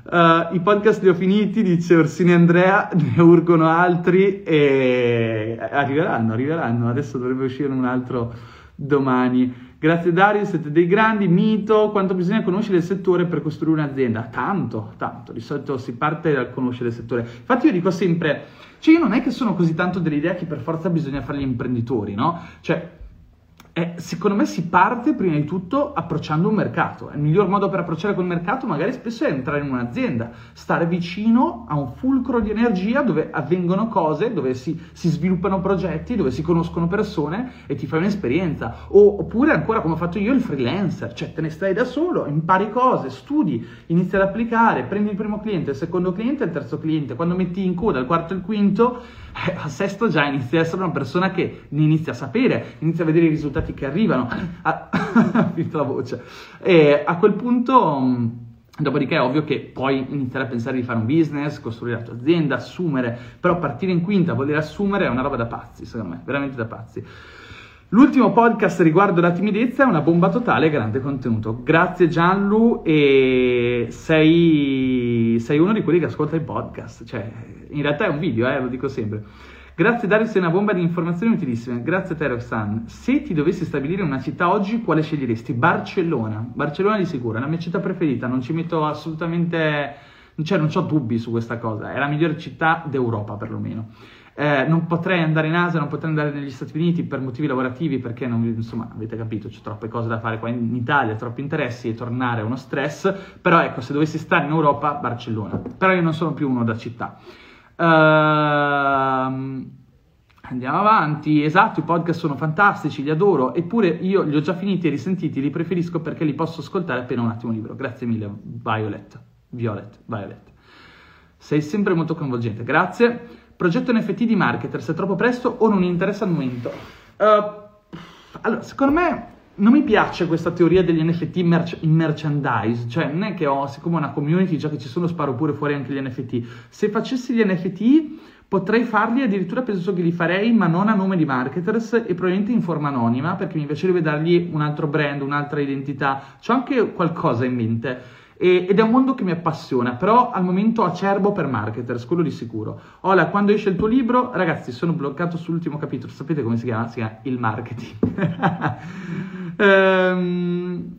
Uh, I podcast li ho finiti, dice Orsini Andrea, ne urgono altri e arriveranno, arriveranno. Adesso dovrebbe uscire un altro domani. Grazie Dario, siete dei grandi, mito, quanto bisogna conoscere il settore per costruire un'azienda? Tanto, tanto, di solito si parte dal conoscere il settore. Infatti io dico sempre, cioè io non è che sono così tanto dell'idea che per forza bisogna fare gli imprenditori, no? Cioè eh, secondo me si parte prima di tutto approcciando un mercato. Il miglior modo per approcciare quel mercato magari spesso è entrare in un'azienda, stare vicino a un fulcro di energia dove avvengono cose, dove si, si sviluppano progetti, dove si conoscono persone e ti fai un'esperienza. O, oppure ancora come ho fatto io il freelancer, cioè te ne stai da solo, impari cose, studi, inizi ad applicare, prendi il primo cliente, il secondo cliente, il terzo cliente, quando metti in coda il quarto e il quinto a sesto già inizia a essere una persona che ne inizia a sapere, inizia a vedere i risultati che arrivano, ha finito la voce. E a quel punto... Mm, dopodiché è ovvio che puoi iniziare a pensare di fare un business, costruire la tua azienda, assumere, però partire in quinta, voler assumere è una roba da pazzi, secondo me, veramente da pazzi. L'ultimo podcast riguardo la timidezza è una bomba totale, grande contenuto. Grazie Gianlu e sei, sei uno di quelli che ascolta i podcast, cioè in realtà è un video, eh, lo dico sempre. Grazie Dario, sei una bomba di informazioni utilissime. Grazie a te Roxanne. Se ti dovessi stabilire una città oggi, quale sceglieresti? Barcellona. Barcellona di sicuro, è la mia città preferita, non ci metto assolutamente... Cioè non ho dubbi su questa cosa, è la migliore città d'Europa perlomeno. Eh, non potrei andare in Asia, non potrei andare negli Stati Uniti per motivi lavorativi perché, non, insomma, avete capito, c'è troppe cose da fare qua in Italia, troppi interessi e tornare è uno stress, però ecco, se dovessi stare in Europa, Barcellona. Però io non sono più uno da città. Uh, andiamo avanti, esatto, i podcast sono fantastici, li adoro, eppure io li ho già finiti e risentiti, li preferisco perché li posso ascoltare appena un attimo libero. Grazie mille, Violet. Violet, Violet. Sei sempre molto coinvolgente, grazie. Progetto NFT di marketer, se è troppo presto o non interessa al momento? Uh, allora, secondo me non mi piace questa teoria degli NFT merch- merchandise, cioè non è che ho, siccome una community già che ci sono, sparo pure fuori anche gli NFT. Se facessi gli NFT potrei farli, addirittura penso che li farei, ma non a nome di marketers e probabilmente in forma anonima, perché mi piacerebbe dargli un altro brand, un'altra identità. C'ho anche qualcosa in mente e, ed è un mondo che mi appassiona, però al momento acerbo per marketers, quello di sicuro. Ola, quando esce il tuo libro, ragazzi, sono bloccato sull'ultimo capitolo, sapete come si chiama? Si chiama Il marketing. ehm,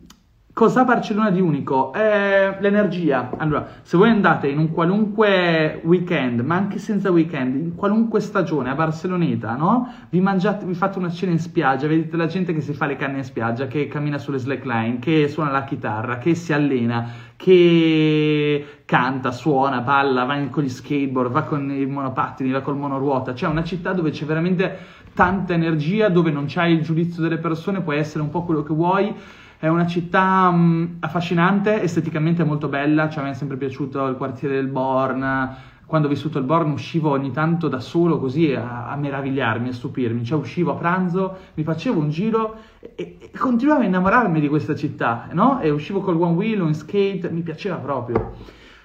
Cosa Barcellona di unico? Eh, l'energia. Allora, se voi andate in un qualunque weekend, ma anche senza weekend, in qualunque stagione a Barceloneta, no? Vi mangiate, vi fate una cena in spiaggia, vedete la gente che si fa le canne in spiaggia, che cammina sulle slackline, che suona la chitarra, che si allena, che canta, suona, balla, va con gli skateboard, va con i monopattini, va col monoruota. Cioè, una città dove c'è veramente tanta energia, dove non c'hai il giudizio delle persone, puoi essere un po' quello che vuoi è una città mh, affascinante, esteticamente molto bella, cioè me è sempre piaciuto il quartiere del Born. Quando ho vissuto il Born uscivo ogni tanto da solo così a, a meravigliarmi, a stupirmi. Cioè uscivo a pranzo, mi facevo un giro e, e continuavo a innamorarmi di questa città, no? E uscivo col one wheel in skate, mi piaceva proprio.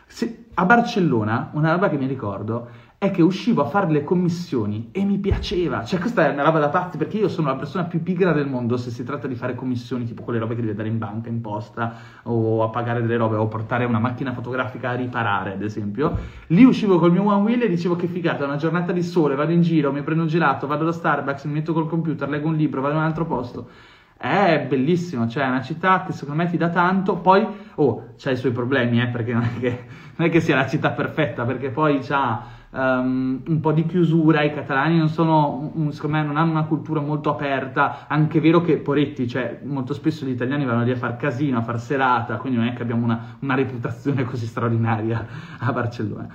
Se, a Barcellona, una roba che mi ricordo, è che uscivo a fare le commissioni e mi piaceva. Cioè, questa è una roba da pazzi perché io sono la persona più pigra del mondo se si tratta di fare commissioni, tipo quelle robe che devi dare in banca, in posta, o a pagare delle robe, o portare una macchina fotografica a riparare, ad esempio. Lì uscivo col mio one wheel e dicevo che figata, una giornata di sole, vado in giro, mi prendo un gelato, vado da Starbucks, mi metto col computer, leggo un libro, vado in un altro posto. È bellissimo, cioè è una città che secondo me ti dà tanto, poi, oh, c'ha i suoi problemi, eh, perché non è che, non è che sia la città perfetta, perché poi c'ha um, un po' di chiusura, i catalani non sono, un, secondo me, non hanno una cultura molto aperta, anche vero che, poretti, cioè, molto spesso gli italiani vanno lì a far casino, a far serata, quindi non è che abbiamo una, una reputazione così straordinaria a Barcellona.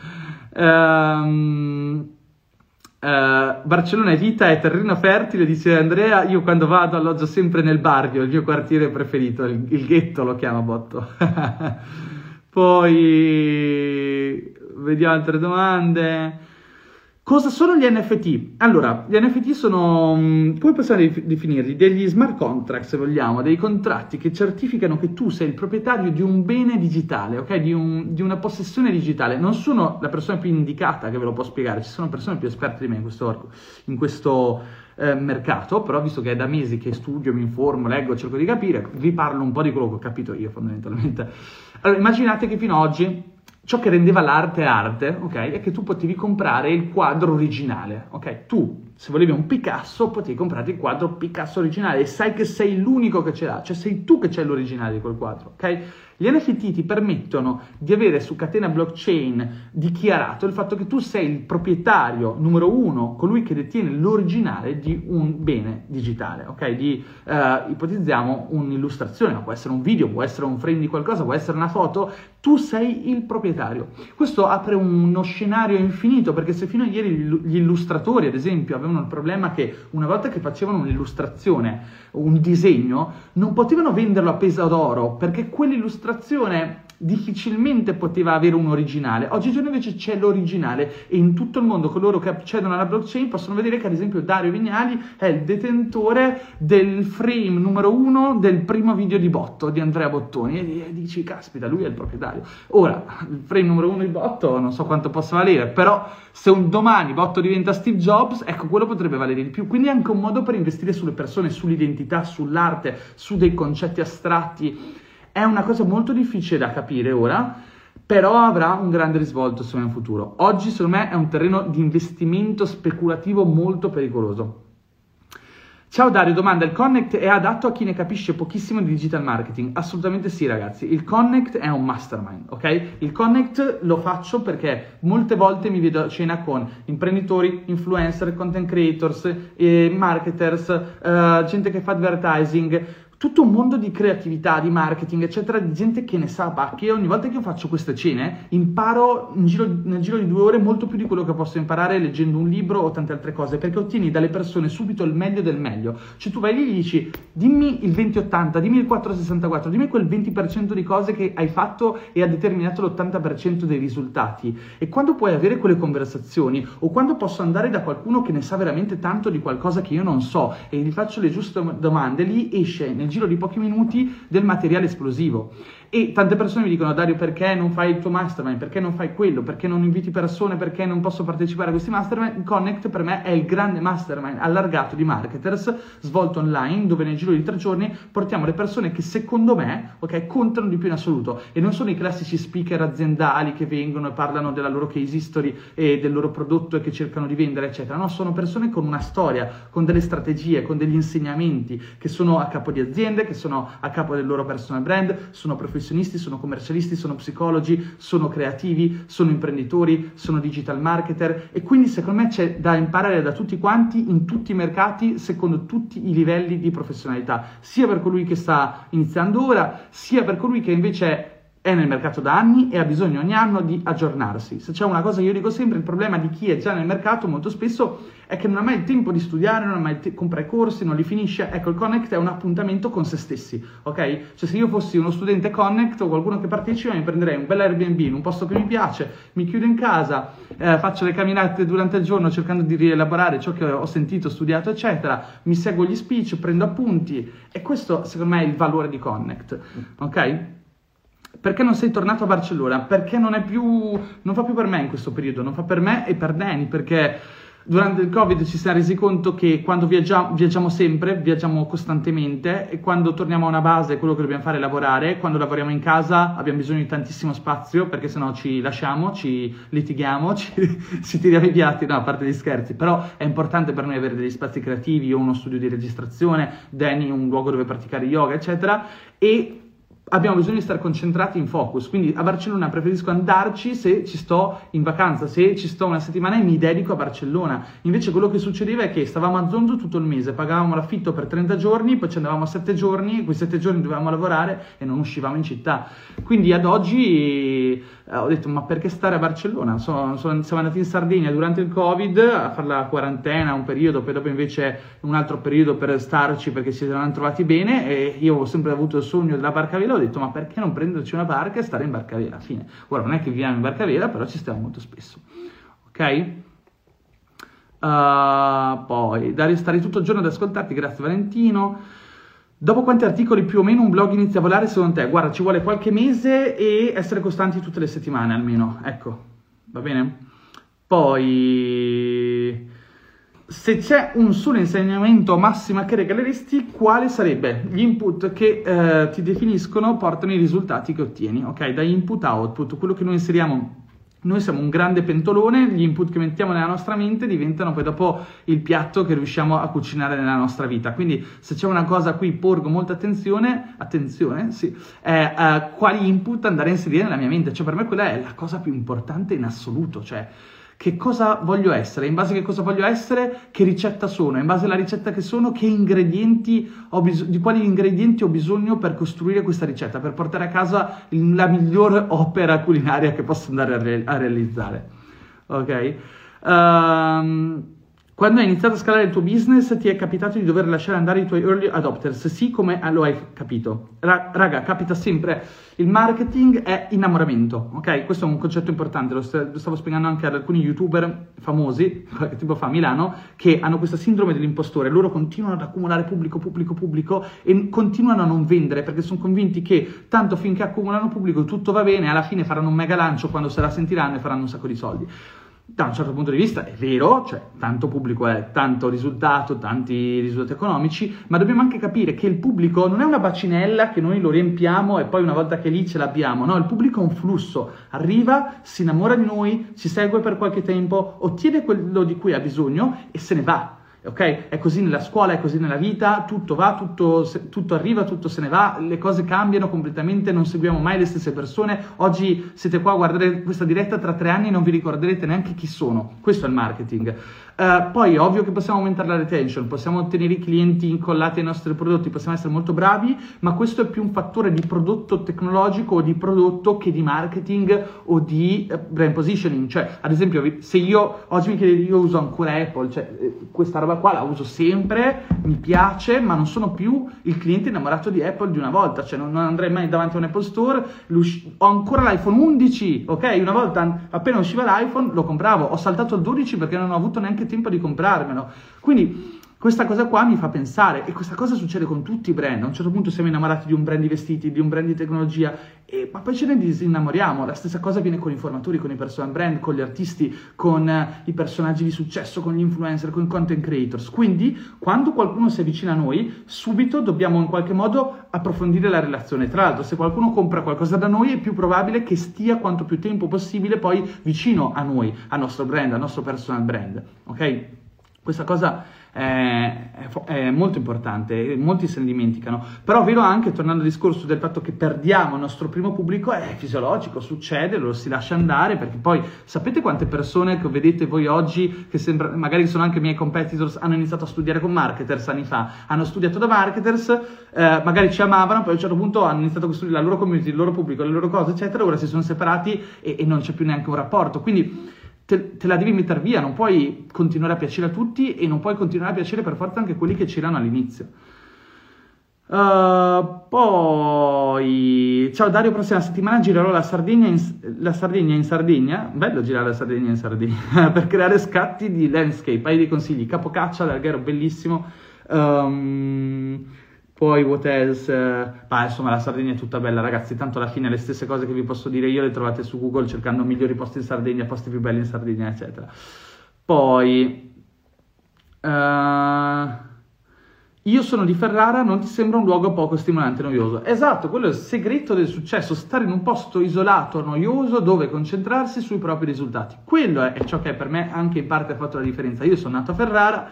Um, Uh, Barcellona è vita, è terreno fertile, dice Andrea. Io quando vado alloggio sempre nel Barrio, il mio quartiere preferito, il, il ghetto lo chiama Botto. Poi vediamo altre domande. Cosa sono gli NFT? Allora, gli NFT sono, mm, come possiamo definirli? Degli smart contract, se vogliamo, dei contratti che certificano che tu sei il proprietario di un bene digitale, ok? Di, un, di una possessione digitale. Non sono la persona più indicata che ve lo può spiegare, ci sono persone più esperte di me in questo, in questo eh, mercato, però visto che è da mesi che studio, mi informo, leggo, cerco di capire, vi parlo un po' di quello che ho capito io fondamentalmente. Allora, immaginate che fino ad oggi ciò che rendeva l'arte arte, ok, è che tu potevi comprare il quadro originale, ok? Tu, se volevi un Picasso, potevi comprare il quadro Picasso originale e sai che sei l'unico che ce l'ha, cioè sei tu che c'è l'originale di quel quadro, ok? Gli NFT ti permettono di avere su catena blockchain dichiarato il fatto che tu sei il proprietario numero uno, colui che detiene l'originale di un bene digitale, ok? Di, uh, ipotizziamo un'illustrazione, ma può essere un video, può essere un frame di qualcosa, può essere una foto, tu sei il proprietario. Questo apre uno scenario infinito, perché se fino a ieri gli illustratori, ad esempio, avevano il problema che una volta che facevano un'illustrazione, un disegno, non potevano venderlo a peso d'oro, perché quell'illustrazione illustrazione difficilmente poteva avere un originale. Oggigiorno invece c'è l'originale e in tutto il mondo coloro che accedono alla blockchain possono vedere che ad esempio Dario Vignali è il detentore del frame numero uno del primo video di Botto di Andrea Bottoni e dici caspita lui è il proprietario. Ora il frame numero uno di Botto non so quanto possa valere però se un domani Botto diventa Steve Jobs ecco quello potrebbe valere di più quindi è anche un modo per investire sulle persone, sull'identità, sull'arte, su dei concetti astratti è una cosa molto difficile da capire ora, però avrà un grande risvolto secondo me in futuro. Oggi secondo me è un terreno di investimento speculativo molto pericoloso. Ciao Dario, domanda, il Connect è adatto a chi ne capisce pochissimo di digital marketing? Assolutamente sì ragazzi, il Connect è un mastermind, ok? Il Connect lo faccio perché molte volte mi vedo a cena con imprenditori, influencer, content creators, eh, marketers, eh, gente che fa advertising, tutto un mondo di creatività, di marketing, eccetera, di gente che ne sa pacche. Ogni volta che io faccio queste cene imparo giro, nel giro di due ore molto più di quello che posso imparare leggendo un libro o tante altre cose, perché ottieni dalle persone subito il meglio del meglio. Cioè tu vai lì e gli dici dimmi il 20-80, dimmi il 4-64, dimmi quel 20% di cose che hai fatto e ha determinato l'80% dei risultati. E quando puoi avere quelle conversazioni o quando posso andare da qualcuno che ne sa veramente tanto di qualcosa che io non so e gli faccio le giuste domande, lì esce nel giro di pochi minuti del materiale esplosivo. E tante persone mi dicono, Dario, perché non fai il tuo mastermind? Perché non fai quello? Perché non inviti persone? Perché non posso partecipare a questi mastermind? Connect per me è il grande mastermind allargato di marketers svolto online, dove nel giro di tre giorni portiamo le persone che secondo me, ok, contano di più in assoluto. E non sono i classici speaker aziendali che vengono e parlano della loro case history e del loro prodotto e che cercano di vendere, eccetera. No, sono persone con una storia, con delle strategie, con degli insegnamenti, che sono a capo di aziende, che sono a capo del loro personal brand, sono professionisti, sono commercialisti, sono psicologi, sono creativi, sono imprenditori, sono digital marketer. E quindi secondo me c'è da imparare da tutti quanti in tutti i mercati secondo tutti i livelli di professionalità, sia per colui che sta iniziando ora, sia per colui che invece è nel mercato da anni e ha bisogno ogni anno di aggiornarsi. Se c'è una cosa che io dico sempre, il problema di chi è già nel mercato molto spesso è che non ha mai il tempo di studiare, non ha mai te- compra i corsi, non li finisce. Ecco, il Connect è un appuntamento con se stessi, ok? Cioè se io fossi uno studente Connect o qualcuno che partecipa, mi prenderei un bel Airbnb in un posto che mi piace, mi chiudo in casa, eh, faccio le camminate durante il giorno cercando di rielaborare ciò che ho sentito, studiato, eccetera, mi seguo gli speech, prendo appunti e questo secondo me è il valore di Connect, ok? Perché non sei tornato a Barcellona? Perché non è più. non fa più per me in questo periodo, non fa per me e per Danny, perché durante il Covid ci siamo resi conto che quando viaggiamo, viaggiamo sempre, viaggiamo costantemente e quando torniamo a una base quello che dobbiamo fare è lavorare, quando lavoriamo in casa abbiamo bisogno di tantissimo spazio perché sennò ci lasciamo, ci litighiamo, ci, ci tiriamo i piatti, no, a parte gli scherzi, però è importante per noi avere degli spazi creativi, io uno studio di registrazione, Danny un luogo dove praticare yoga, eccetera, e abbiamo bisogno di stare concentrati in focus, quindi a Barcellona preferisco andarci se ci sto in vacanza, se ci sto una settimana e mi dedico a Barcellona. Invece quello che succedeva è che stavamo a Zonzo tutto il mese, pagavamo l'affitto per 30 giorni, poi ci andavamo a 7 giorni, quei 7 giorni dovevamo lavorare e non uscivamo in città. Quindi ad oggi eh, ho detto ma perché stare a Barcellona? Sono, sono, siamo andati in Sardegna durante il Covid a fare la quarantena un periodo, poi dopo invece un altro periodo per starci perché ci siamo trovati bene e io ho sempre avuto il sogno della barca vela, ho detto ma perché non prenderci una barca e stare in barca vela? Fine. Ora non è che viviamo in barca vela, però ci stiamo molto spesso. Ok? Uh, poi, Dario, stare tutto il giorno ad ascoltarti, grazie Valentino. Dopo quanti articoli più o meno un blog inizia a volare secondo te? Guarda, ci vuole qualche mese e essere costanti tutte le settimane almeno, ecco, va bene? Poi, se c'è un solo insegnamento massimo che regaleresti, quale sarebbe? Gli input che eh, ti definiscono portano i risultati che ottieni, ok? Da input a output, quello che noi inseriamo noi siamo un grande pentolone, gli input che mettiamo nella nostra mente diventano poi dopo il piatto che riusciamo a cucinare nella nostra vita. Quindi se c'è una cosa a cui porgo molta attenzione, attenzione, sì, è uh, quali input andare a inserire nella mia mente. Cioè per me quella è la cosa più importante in assoluto, cioè che cosa voglio essere, in base a che cosa voglio essere, che ricetta sono, in base alla ricetta che sono, che ingredienti bis- di quali ingredienti ho bisogno per costruire questa ricetta, per portare a casa la migliore opera culinaria che posso andare a, re- a realizzare. Ok? Um, quando hai iniziato a scalare il tuo business ti è capitato di dover lasciare andare i tuoi early adopters? Sì, come lo hai capito? Ra- raga, capita sempre. Il marketing è innamoramento, ok? Questo è un concetto importante, lo, st- lo stavo spiegando anche ad alcuni youtuber famosi, qualche tempo fa a Milano, che hanno questa sindrome dell'impostore. Loro continuano ad accumulare pubblico, pubblico, pubblico e continuano a non vendere perché sono convinti che tanto finché accumulano pubblico tutto va bene, alla fine faranno un mega lancio, quando se la sentiranno e faranno un sacco di soldi da un certo punto di vista è vero, cioè tanto pubblico è tanto risultato, tanti risultati economici, ma dobbiamo anche capire che il pubblico non è una bacinella che noi lo riempiamo e poi una volta che lì ce l'abbiamo, no, il pubblico è un flusso, arriva, si innamora di noi, ci segue per qualche tempo, ottiene quello di cui ha bisogno e se ne va ok? È così nella scuola, è così nella vita, tutto va, tutto, tutto, arriva, tutto se ne va, le cose cambiano completamente, non seguiamo mai le stesse persone. Oggi siete qua a guardare questa diretta, tra tre anni non vi ricorderete neanche chi sono. Questo è il marketing. Uh, poi è ovvio che possiamo aumentare la retention, possiamo ottenere i clienti incollati ai nostri prodotti, possiamo essere molto bravi, ma questo è più un fattore di prodotto tecnologico o di prodotto che di marketing o di uh, brand positioning. Cioè, ad esempio, se io oggi mi chiedete, io uso ancora Apple, cioè eh, questa roba qua la uso sempre, mi piace, ma non sono più il cliente innamorato di Apple di una volta, cioè non, non andrei mai davanti a un Apple Store, ho ancora l'iPhone 11, ok? Una volta appena usciva l'iPhone lo compravo, ho saltato il 12 perché non ho avuto neanche tempo di comprarmelo. Quindi questa cosa qua mi fa pensare, e questa cosa succede con tutti i brand. A un certo punto siamo innamorati di un brand di vestiti, di un brand di tecnologia, e, ma poi ce ne disinnamoriamo. La stessa cosa viene con i formatori, con i personal brand, con gli artisti, con uh, i personaggi di successo, con gli influencer, con i content creators. Quindi, quando qualcuno si avvicina a noi, subito dobbiamo in qualche modo approfondire la relazione. Tra l'altro, se qualcuno compra qualcosa da noi, è più probabile che stia quanto più tempo possibile poi vicino a noi, al nostro brand, al nostro personal brand. Ok? Questa cosa è, è, molto importante, molti se ne dimenticano. Però vedo anche, tornando al discorso del fatto che perdiamo il nostro primo pubblico, è fisiologico, succede, lo si lascia andare, perché poi sapete quante persone che vedete voi oggi, che sembra, magari sono anche miei competitors, hanno iniziato a studiare con marketers anni fa, hanno studiato da marketers, eh, magari ci amavano, poi a un certo punto hanno iniziato a costruire la loro community, il loro pubblico, le loro cose, eccetera, ora si sono separati e, e non c'è più neanche un rapporto. Quindi te, te, la devi mettere via, non puoi continuare a piacere a tutti e non puoi continuare a piacere per forza anche quelli che c'erano all'inizio. Uh, poi, ciao Dario, prossima settimana girerò la Sardegna, in, la Sardegna in Sardegna, bello girare la Sardegna in Sardegna, per creare scatti di landscape, hai dei consigli, capocaccia, l'alghero bellissimo, um, poi what else? Ma insomma la Sardegna è tutta bella ragazzi, tanto alla fine le stesse cose che vi posso dire io le trovate su Google cercando migliori posti in Sardegna, posti più belli in Sardegna, eccetera. Poi... Uh, io sono di Ferrara, non ti sembra un luogo poco stimolante e noioso? Esatto, quello è il segreto del successo, stare in un posto isolato, noioso, dove concentrarsi sui propri risultati. Quello è ciò che per me anche in parte ha fatto la differenza. Io sono nato a Ferrara,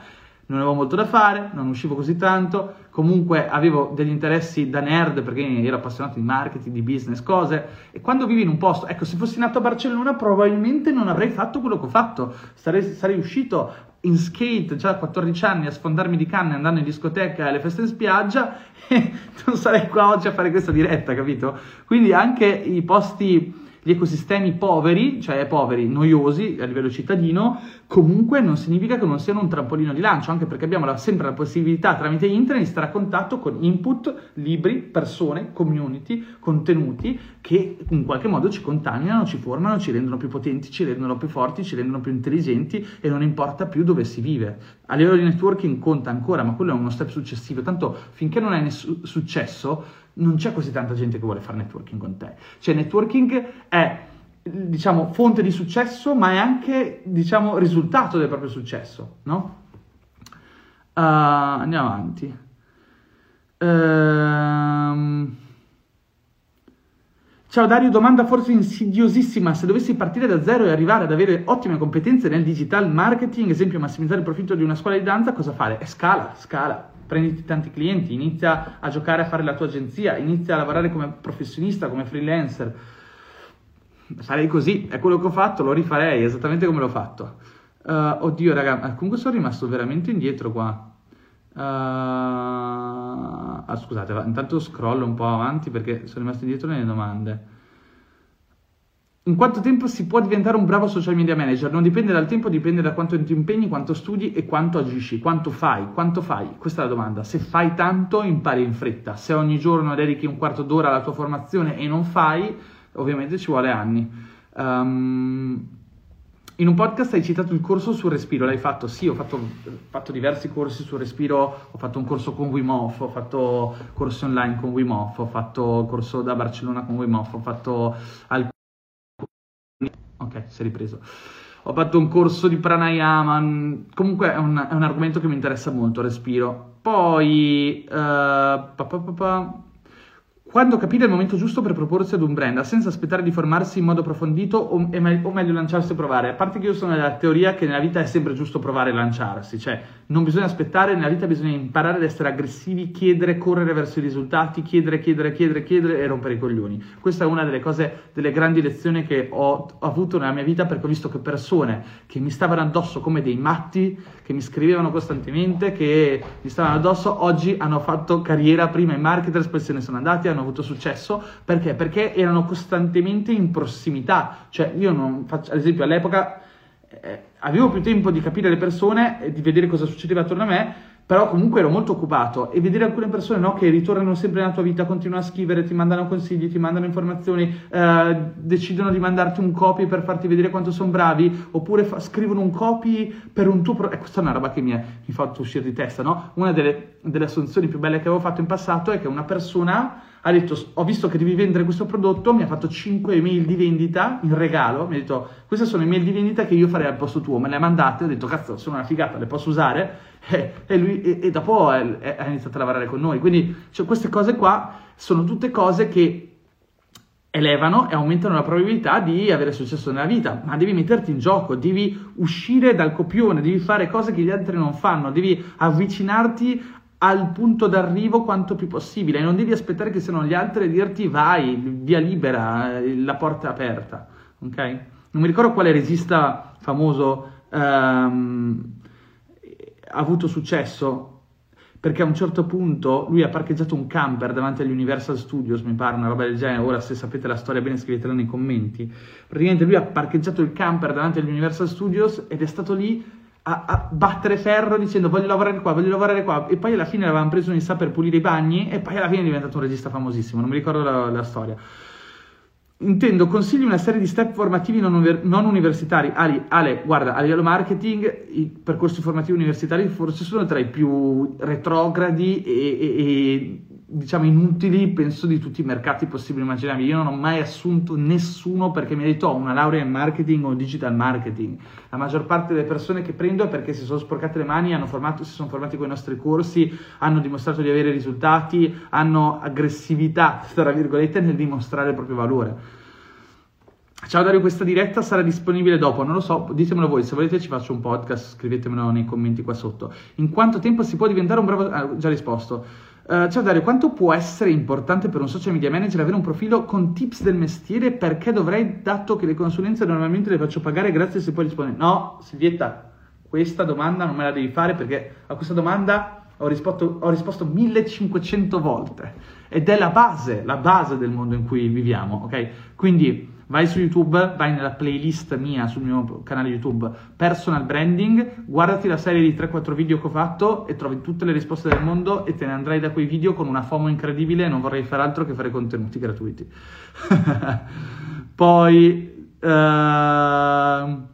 non avevo molto da fare, non uscivo così tanto, comunque avevo degli interessi da nerd perché ero appassionato di marketing, di business, cose, e quando vivi in un posto, ecco, se fossi nato a Barcellona probabilmente non avrei fatto quello che ho fatto, sarei, sarei uscito in skate già a 14 anni a sfondarmi di canne andando in discoteca e alle feste in spiaggia e non sarei qua oggi a fare questa diretta, capito? Quindi anche i posti gli ecosistemi poveri, cioè poveri, noiosi a livello cittadino, comunque non significa che non siano un trampolino di lancio, anche perché abbiamo la, sempre la possibilità tramite internet di stare a contatto con input, libri, persone, community, contenuti che in qualche modo ci contaminano, ci formano, ci rendono più potenti, ci rendono più forti, ci rendono più intelligenti e non importa più dove si vive. A livello di networking conta ancora, ma quello è uno step successivo, tanto finché non hai ness- successo non c'è così tanta gente che vuole fare networking con te. Cioè, networking è, diciamo, fonte di successo, ma è anche, diciamo, risultato del proprio successo, no? Uh, andiamo avanti. Uh, Ciao Dario, domanda forse insidiosissima. Se dovessi partire da zero e arrivare ad avere ottime competenze nel digital marketing, esempio massimizzare il profitto di una scuola di danza, cosa fare? E scala, scala prenditi tanti clienti, inizia a giocare a fare la tua agenzia, inizia a lavorare come professionista, come freelancer. Sarei così, è quello che ho fatto, lo rifarei esattamente come l'ho fatto. Uh, oddio, raga, comunque sono rimasto veramente indietro qua. Uh, ah, scusate, intanto scrollo un po' avanti perché sono rimasto indietro nelle domande. In quanto tempo si può diventare un bravo social media manager? Non dipende dal tempo, dipende da quanto ti impegni, quanto studi e quanto agisci, quanto fai, quanto fai. Questa è la domanda. Se fai tanto, impari in fretta. Se ogni giorno dedichi un quarto d'ora alla tua formazione e non fai, ovviamente ci vuole anni. Um, in un podcast hai citato il corso sul respiro, l'hai fatto? Sì, ho fatto, fatto, diversi corsi sul respiro, ho fatto un corso con Wim Hof, ho fatto corsi online con Wim Hof, ho fatto corso da Barcellona con Wim Hof, ho fatto alcuni Ok, si è ripreso. Ho fatto un corso di pranayama, comunque è un, è un argomento che mi interessa molto, respiro. Poi, uh, pa, pa, pa, quando capire il momento giusto per proporsi ad un brand, senza aspettare di formarsi in modo approfondito o, me- o, meglio lanciarsi e provare? A parte che io sono della teoria che nella vita è sempre giusto provare e lanciarsi, cioè non bisogna aspettare, nella vita bisogna imparare ad essere aggressivi, chiedere, correre verso i risultati, chiedere, chiedere, chiedere, chiedere e rompere i coglioni. Questa è una delle cose, delle grandi lezioni che ho avuto nella mia vita perché ho visto che persone che mi stavano addosso come dei matti, che mi scrivevano costantemente, che mi stavano addosso, oggi hanno fatto carriera prima in marketers, poi se ne sono andati, hanno avuto successo, perché? Perché erano costantemente in prossimità, cioè io non faccio, ad esempio all'epoca eh, avevo più tempo di capire le persone e di vedere cosa succedeva attorno a me, però comunque ero molto occupato e vedere alcune persone no, che ritornano sempre nella tua vita, continuano a scrivere, ti mandano consigli, ti mandano informazioni, eh, decidono di mandarti un copy per farti vedere quanto sono bravi, oppure fa- scrivono un copy per un tuo... Pro- eh, questa è una roba che mi, è, mi fa uscire di testa, no? Una delle, delle assunzioni più belle che avevo fatto in passato è che una persona ha detto ho visto che devi vendere questo prodotto, mi ha fatto 5 email di vendita in regalo, mi ha detto queste sono email di vendita che io farei al posto tuo, me le ha mandate, ho detto cazzo sono una figata, le posso usare? E, e, lui, e, e dopo ha iniziato a lavorare con noi, quindi cioè, queste cose qua sono tutte cose che elevano e aumentano la probabilità di avere successo nella vita, ma devi metterti in gioco, devi uscire dal copione, devi fare cose che gli altri non fanno, devi avvicinarti al punto d'arrivo quanto più possibile. Non devi aspettare che siano gli altri a dirti vai, via libera, la porta è aperta, ok? Non mi ricordo quale regista famoso um, ha avuto successo perché a un certo punto lui ha parcheggiato un camper davanti agli Universal Studios, mi pare, una roba del genere, ora se sapete la storia bene scrivetela nei commenti, praticamente lui ha parcheggiato il camper davanti agli Universal Studios ed è stato lì a, a, battere ferro dicendo voglio lavorare qua, voglio lavorare qua e poi alla fine l'avevano preso in sa per pulire i bagni e poi alla fine è diventato un regista famosissimo, non mi ricordo la, la storia. Intendo, consigli una serie di step formativi non, non universitari. Ali, Ale, guarda, a livello marketing i percorsi formativi universitari forse sono tra i più retrogradi e, e, e diciamo inutili, penso, di tutti i mercati possibili immaginabili. Io non ho mai assunto nessuno perché mi ha detto ho una laurea in marketing o digital marketing. La maggior parte delle persone che prendo è perché si sono sporcate le mani, formato, si sono formati con i nostri corsi, hanno dimostrato di avere risultati, hanno aggressività, tra virgolette, nel dimostrare il proprio valore. Ciao Dario, questa diretta sarà disponibile dopo, non lo so, ditemelo voi, se volete ci faccio un podcast, scrivetemelo nei commenti qua sotto. In quanto tempo si può diventare un bravo... Ah, già risposto. Uh, ciao Dario, quanto può essere importante per un social media manager avere un profilo con tips del mestiere? Perché dovrei, dato che le consulenze normalmente le faccio pagare, grazie se poi rispondere. No, Silvietta, questa domanda non me la devi fare perché a questa domanda ho risposto, ho risposto 1500 volte ed è la base, la base del mondo in cui viviamo, ok? Quindi vai su YouTube, vai nella playlist mia sul mio canale YouTube Personal Branding, guardati la serie di 3-4 video che ho fatto e trovi tutte le risposte del mondo e te ne andrai da quei video con una FOMO incredibile e non vorrei fare altro che fare contenuti gratuiti. Poi... Uh...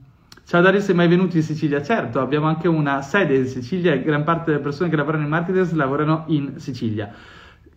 Ciao Dario, sei mai venuto in Sicilia? Certo, abbiamo anche una sede in Sicilia e gran parte delle persone che lavorano in marketing lavorano in Sicilia.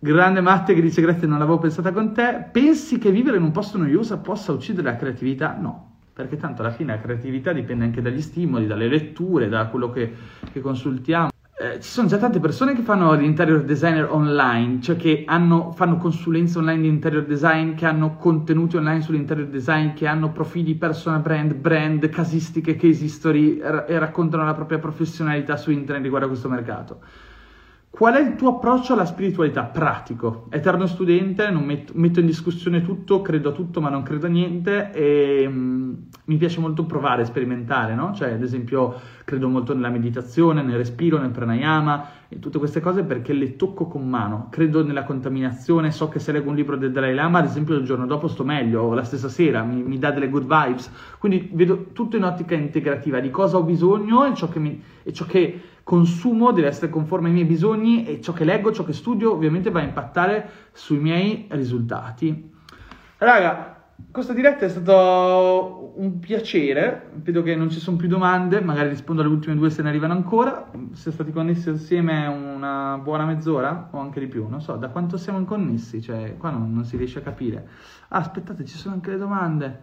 Grande Matte che dice grazie, non l'avevo pensata con te. Pensi che vivere in un posto noioso possa uccidere la creatività? No, perché tanto alla fine la creatività dipende anche dagli stimoli, dalle letture, da quello che, che consultiamo. Eh, ci sono già tante persone che fanno l'interior designer online, cioè che hanno, fanno consulenze online di interior design, che hanno contenuti online sull'interior design, che hanno profili personal brand, brand, casistiche, case history e raccontano la propria professionalità su internet riguardo a questo mercato. Qual è il tuo approccio alla spiritualità? Pratico. Eterno studente, non metto, metto in discussione tutto, credo a tutto ma non credo a niente e um, mi piace molto provare, sperimentare, no? Cioè, ad esempio, credo molto nella meditazione, nel respiro, nel pranayama e tutte queste cose perché le tocco con mano. Credo nella contaminazione, so che se leggo un libro del Dalai Lama, ad esempio, il giorno dopo sto meglio o la stessa sera, mi, mi dà delle good vibes. Quindi vedo tutto in ottica integrativa di cosa ho bisogno e ciò che, mi, e ciò che consumo deve essere conforme ai miei bisogni e ciò che leggo, ciò che studio ovviamente va a impattare sui miei risultati. Raga, questa diretta è stato un piacere, vedo che non ci sono più domande, magari rispondo alle ultime due se ne arrivano ancora, siamo stati connessi assieme una buona mezz'ora o anche di più, non so, da quanto siamo connessi, cioè qua non, non si riesce a capire. Ah, aspettate, ci sono anche le domande.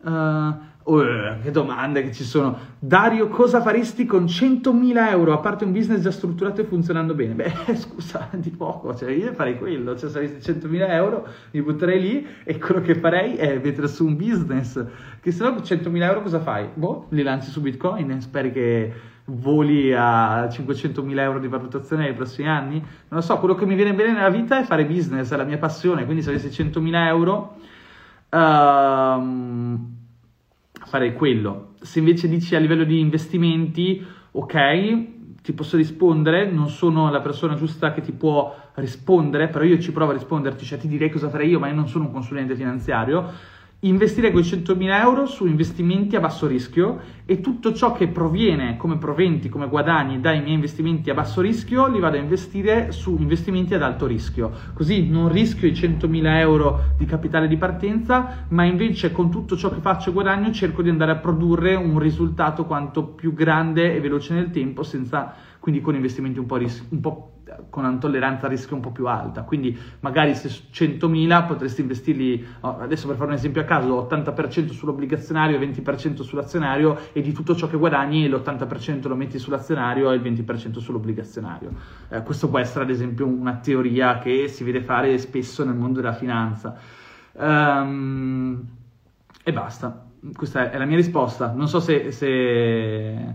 Uh, oh, che domande che ci sono. Dario, cosa faresti con 100.000 euro a parte un business già strutturato e funzionando bene? Beh, scusa, di poco, cioè io farei quello, cioè se avessi 100.000 euro mi butterei lì e quello che farei è mettere su un business, che se no con 100.000 euro cosa fai? Boh, li lanci su Bitcoin e speri che voli a 500.000 euro di valutazione nei prossimi anni? Non lo so, quello che mi viene bene nella vita è fare business, è la mia passione, quindi se avessi 100.000 euro uh, farei quello. Se invece dici a livello di investimenti, ok, ti posso rispondere, non sono la persona giusta che ti può rispondere, però io ci provo a risponderti, cioè ti direi cosa farei io, ma io non sono un consulente finanziario investire quei 100.000 euro su investimenti a basso rischio e tutto ciò che proviene come proventi, come guadagni dai miei investimenti a basso rischio li vado a investire su investimenti ad alto rischio. Così non rischio i 100.000 euro di capitale di partenza, ma invece con tutto ciò che faccio e guadagno cerco di andare a produrre un risultato quanto più grande e veloce nel tempo, senza, quindi con investimenti un po', ris- un po' con una tolleranza a rischio un po' più alta, quindi magari se 100.000 potresti investirli, adesso per fare un esempio a caso, 80% sull'obbligazionario e 20% sull'azionario e di tutto ciò che guadagni l'80% lo metti sull'azionario e il 20% sull'obbligazionario. Eh, questo può essere ad esempio una teoria che si vede fare spesso nel mondo della finanza. Um, e basta, questa è la mia risposta. Non so se, se,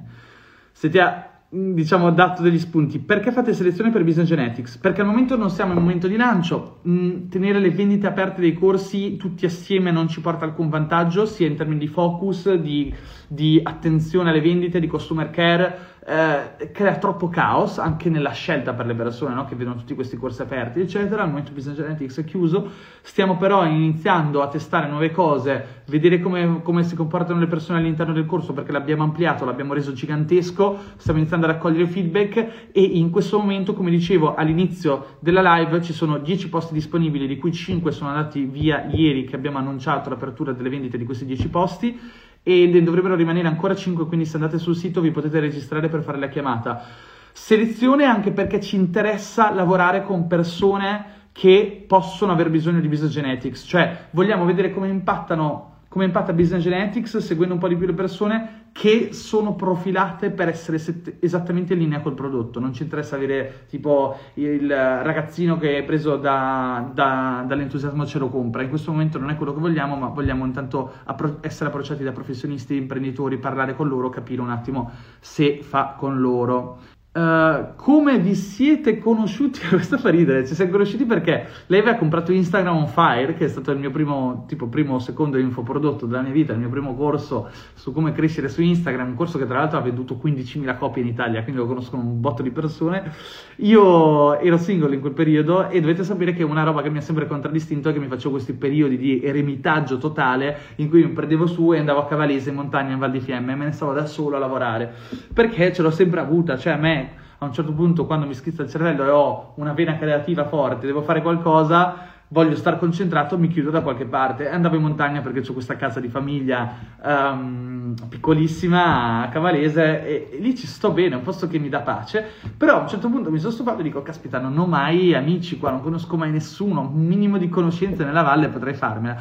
se ti ha diciamo, dato degli spunti. Perché fate selezione per Business Genetics? Perché al momento non siamo in momento di lancio. Mm, tenere le vendite aperte dei corsi tutti assieme non ci porta alcun vantaggio, sia in termini di focus, di, di attenzione alle vendite, di customer care eh, crea troppo caos anche nella scelta per le persone no? che vedono tutti questi corsi aperti, eccetera. Al momento Business Genetics è chiuso, stiamo però iniziando a testare nuove cose, vedere come, come si comportano le persone all'interno del corso perché l'abbiamo ampliato, l'abbiamo reso gigantesco, stiamo iniziando a raccogliere feedback e in questo momento, come dicevo all'inizio della live, ci sono 10 posti disponibili, di cui 5 sono andati via ieri che abbiamo annunciato l'apertura delle vendite di questi 10 posti e dovrebbero rimanere ancora 5, quindi se andate sul sito vi potete registrare per fare la chiamata. Selezione anche perché ci interessa lavorare con persone che possono aver bisogno di business genetics, cioè vogliamo vedere come impattano come impatta Business Genetics, seguendo un po' di più le persone, che sono profilate per essere set- esattamente in linea col prodotto. Non ci interessa avere tipo il ragazzino che è preso da, da, dall'entusiasmo ce lo compra. In questo momento non è quello che vogliamo, ma vogliamo intanto appro- essere approcciati da professionisti, imprenditori, parlare con loro, capire un attimo se fa con loro. Uh, come vi siete conosciuti? Questo fa ridere, ci siamo conosciuti perché lei aveva comprato Instagram on Fire, che è stato il mio primo, tipo, primo o secondo infoprodotto della mia vita, il mio primo corso su come crescere su Instagram, un corso che tra l'altro ha venduto 15.000 copie in Italia, quindi lo conoscono un botto di persone. Io ero single in quel periodo e dovete sapere che una roba che mi ha sempre contraddistinto è che mi facevo questi periodi di eremitaggio totale in cui mi prendevo su e andavo a Cavalese in montagna in Val di Fiemme e me ne stavo da solo a lavorare, perché ce l'ho sempre avuta, cioè a me a un certo punto quando mi schizza il cervello e ho una vena creativa forte, devo fare qualcosa, voglio stare concentrato, mi chiudo da qualche parte. Andavo in montagna perché ho questa casa di famiglia um, piccolissima a Cavalese e, e, lì ci sto bene, è un posto che mi dà pace. Però a un certo punto mi sono stufato e dico, caspita, non ho mai amici qua, non conosco mai nessuno, un minimo di conoscenze nella valle potrei farmela.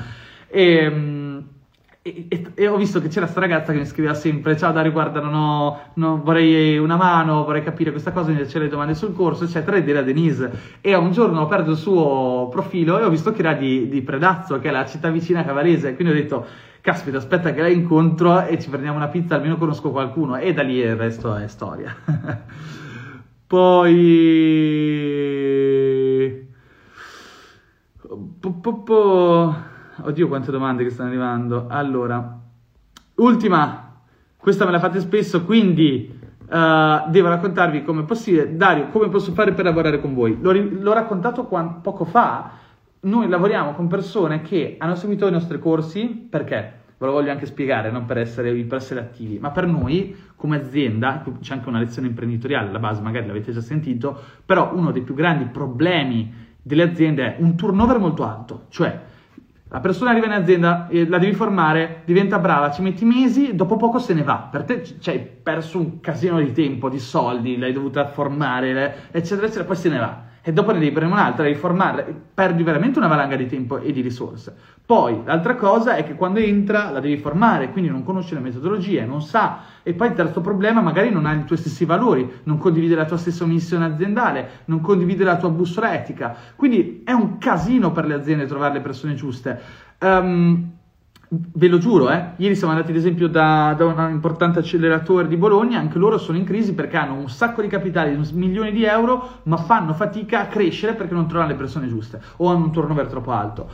E... Um, e, e, e, ho visto che c'era questa ragazza che mi scriveva sempre: Ciao Dario, guarda, non ho, non, vorrei una mano, vorrei capire questa cosa, mi le domande sul corso, eccetera. Ed era Denise. E un giorno ho aperto il suo profilo e ho visto che era di, di Predazzo, che è la città vicina a Cavarese. Quindi ho detto: Caspita, aspetta che la incontro e ci prendiamo una pizza, almeno conosco qualcuno. E da lì il resto è storia. Poi. Po, po, po. Oddio, quante domande che stanno arrivando. Allora, ultima, questa me la fate spesso, quindi uh, devo raccontarvi come è possibile. Dario, come posso fare per lavorare con voi? L'ho, l'ho raccontato quando, poco fa. Noi lavoriamo con persone che hanno seguito i nostri corsi perché? Ve lo voglio anche spiegare, non per essere, per attivi, ma per noi come azienda, c'è anche una lezione imprenditoriale alla base, magari l'avete già sentito, però uno dei più grandi problemi delle aziende è un turnover molto alto, cioè la persona arriva in azienda, la devi formare, diventa brava, ci metti mesi, dopo poco se ne va. Per te ci hai perso un casino di tempo, di soldi, l'hai dovuta formare, eccetera, eccetera, poi se ne va e dopo ne prendere un'altra, devi formarla, perdi veramente una valanga di tempo e di risorse. Poi l'altra cosa è che quando entra la devi formare, quindi non conosce le metodologie, non sa. E poi il terzo problema, magari non ha i tuoi stessi valori, non condivide la tua stessa missione aziendale, non condivide la tua bussola etica. Quindi è un casino per le aziende trovare le persone giuste. Um, Ve lo giuro, eh? ieri siamo andati ad esempio da, da, un importante acceleratore di Bologna, anche loro sono in crisi perché hanno un sacco di capitali, milioni di euro, ma fanno fatica a crescere perché non trovano le persone giuste o hanno un turnover troppo alto.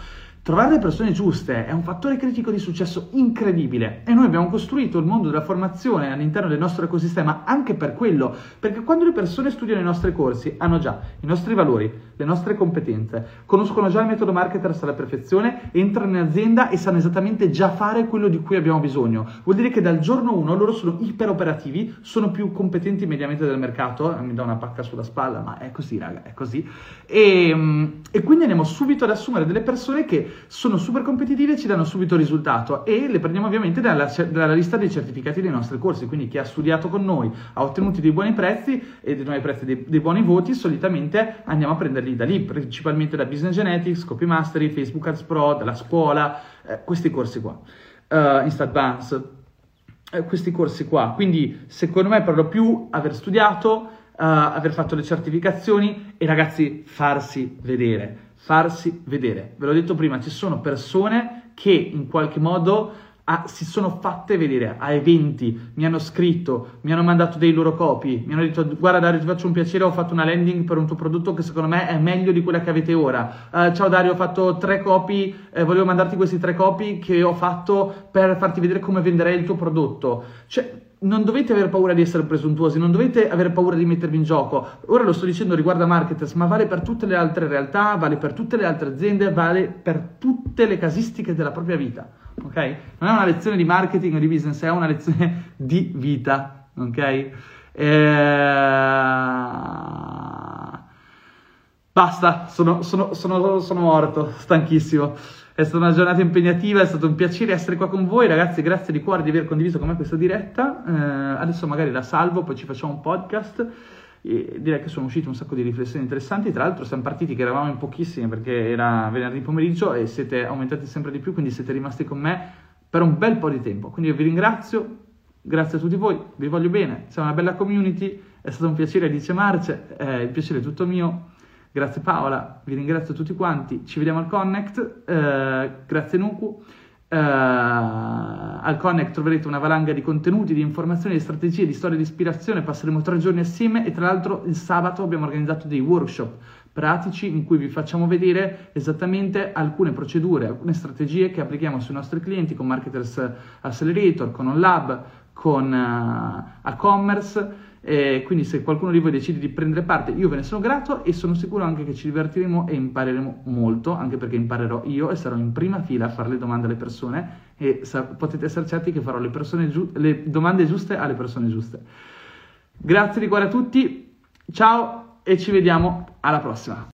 Trovare le persone giuste è un fattore critico di successo incredibile e noi abbiamo costruito il mondo della formazione all'interno del nostro ecosistema anche per quello, perché quando le persone studiano i nostri corsi hanno già i nostri valori, le nostre competenze, conoscono già il metodo marketers alla perfezione, entrano in azienda e sanno esattamente già fare quello di cui abbiamo bisogno. Vuol dire che dal giorno 1 loro sono iper operativi, sono più competenti mediamente del mercato, mi dà una pacca sulla spalla, ma è così raga, è così. E, e quindi andiamo subito ad assumere delle persone che sono super competitive e ci danno subito risultato e le prendiamo ovviamente dalla, dalla, lista dei certificati dei nostri corsi, quindi chi ha studiato con noi ha ottenuto dei buoni prezzi e dei buoni prezzi, dei, dei buoni voti, solitamente andiamo a prenderli da lì, principalmente da Business Genetics, Copy Mastery, Facebook Ads Pro, dalla scuola, eh, questi corsi qua, uh, Insta Advance, eh, questi corsi qua, quindi secondo me per lo più aver studiato, Uh, aver fatto le certificazioni e ragazzi farsi vedere farsi vedere. Ve l'ho detto prima, ci sono persone che in qualche modo ah, si sono fatte vedere a eventi, mi hanno scritto, mi hanno mandato dei loro copy, mi hanno detto guarda Dario ti faccio un piacere, ho fatto una landing per un tuo prodotto che secondo me è meglio di quella che avete ora. Uh, ciao Dario, ho fatto tre copy, eh, volevo mandarti questi tre copy che ho fatto per farti vedere come venderei il tuo prodotto. Cioè, non dovete avere paura di essere presuntuosi, non dovete avere paura di mettervi in gioco. Ora lo sto dicendo riguardo a marketers, ma vale per tutte le altre realtà, vale per tutte le altre aziende, vale per tutte le casistiche della propria vita. Ok? Non è una lezione di marketing o di business, è una lezione di vita. Ok? E... Basta, sono, sono, sono, sono morto, stanchissimo. È stata una giornata impegnativa, è stato un piacere essere qua con voi, ragazzi. Grazie di cuore di aver condiviso con me questa diretta. Eh, adesso magari la salvo, poi ci facciamo un podcast. E direi che sono uscite un sacco di riflessioni interessanti. Tra l'altro, siamo partiti che eravamo in pochissimi perché era venerdì pomeriggio e siete aumentati sempre di più, quindi siete rimasti con me per un bel po' di tempo. Quindi io vi ringrazio Grazie a tutti voi, vi voglio bene, siamo una bella community, è stato un piacere, dice Marce, eh, il piacere è tutto mio. Grazie Paola, vi ringrazio tutti quanti, ci vediamo al Connect, eh, grazie Nuku. Uh, al Connect troverete una valanga di contenuti, di informazioni, di strategie, di storie di ispirazione. Passeremo tre giorni assieme e tra l'altro il sabato abbiamo organizzato dei workshop pratici in cui vi facciamo vedere esattamente alcune procedure, alcune strategie che applichiamo sui nostri clienti con Marketers Accelerator, con OnLab, con uh, e-commerce. E quindi se qualcuno di voi decide di prendere parte io ve ne sono grato e sono sicuro anche che ci divertiremo e impareremo molto anche perché imparerò io e sarò in prima fila a fare le domande alle persone e sa- potete essere certi che farò le, giu- le domande giuste alle persone giuste. Grazie di cuore a tutti ciao e ci vediamo alla prossima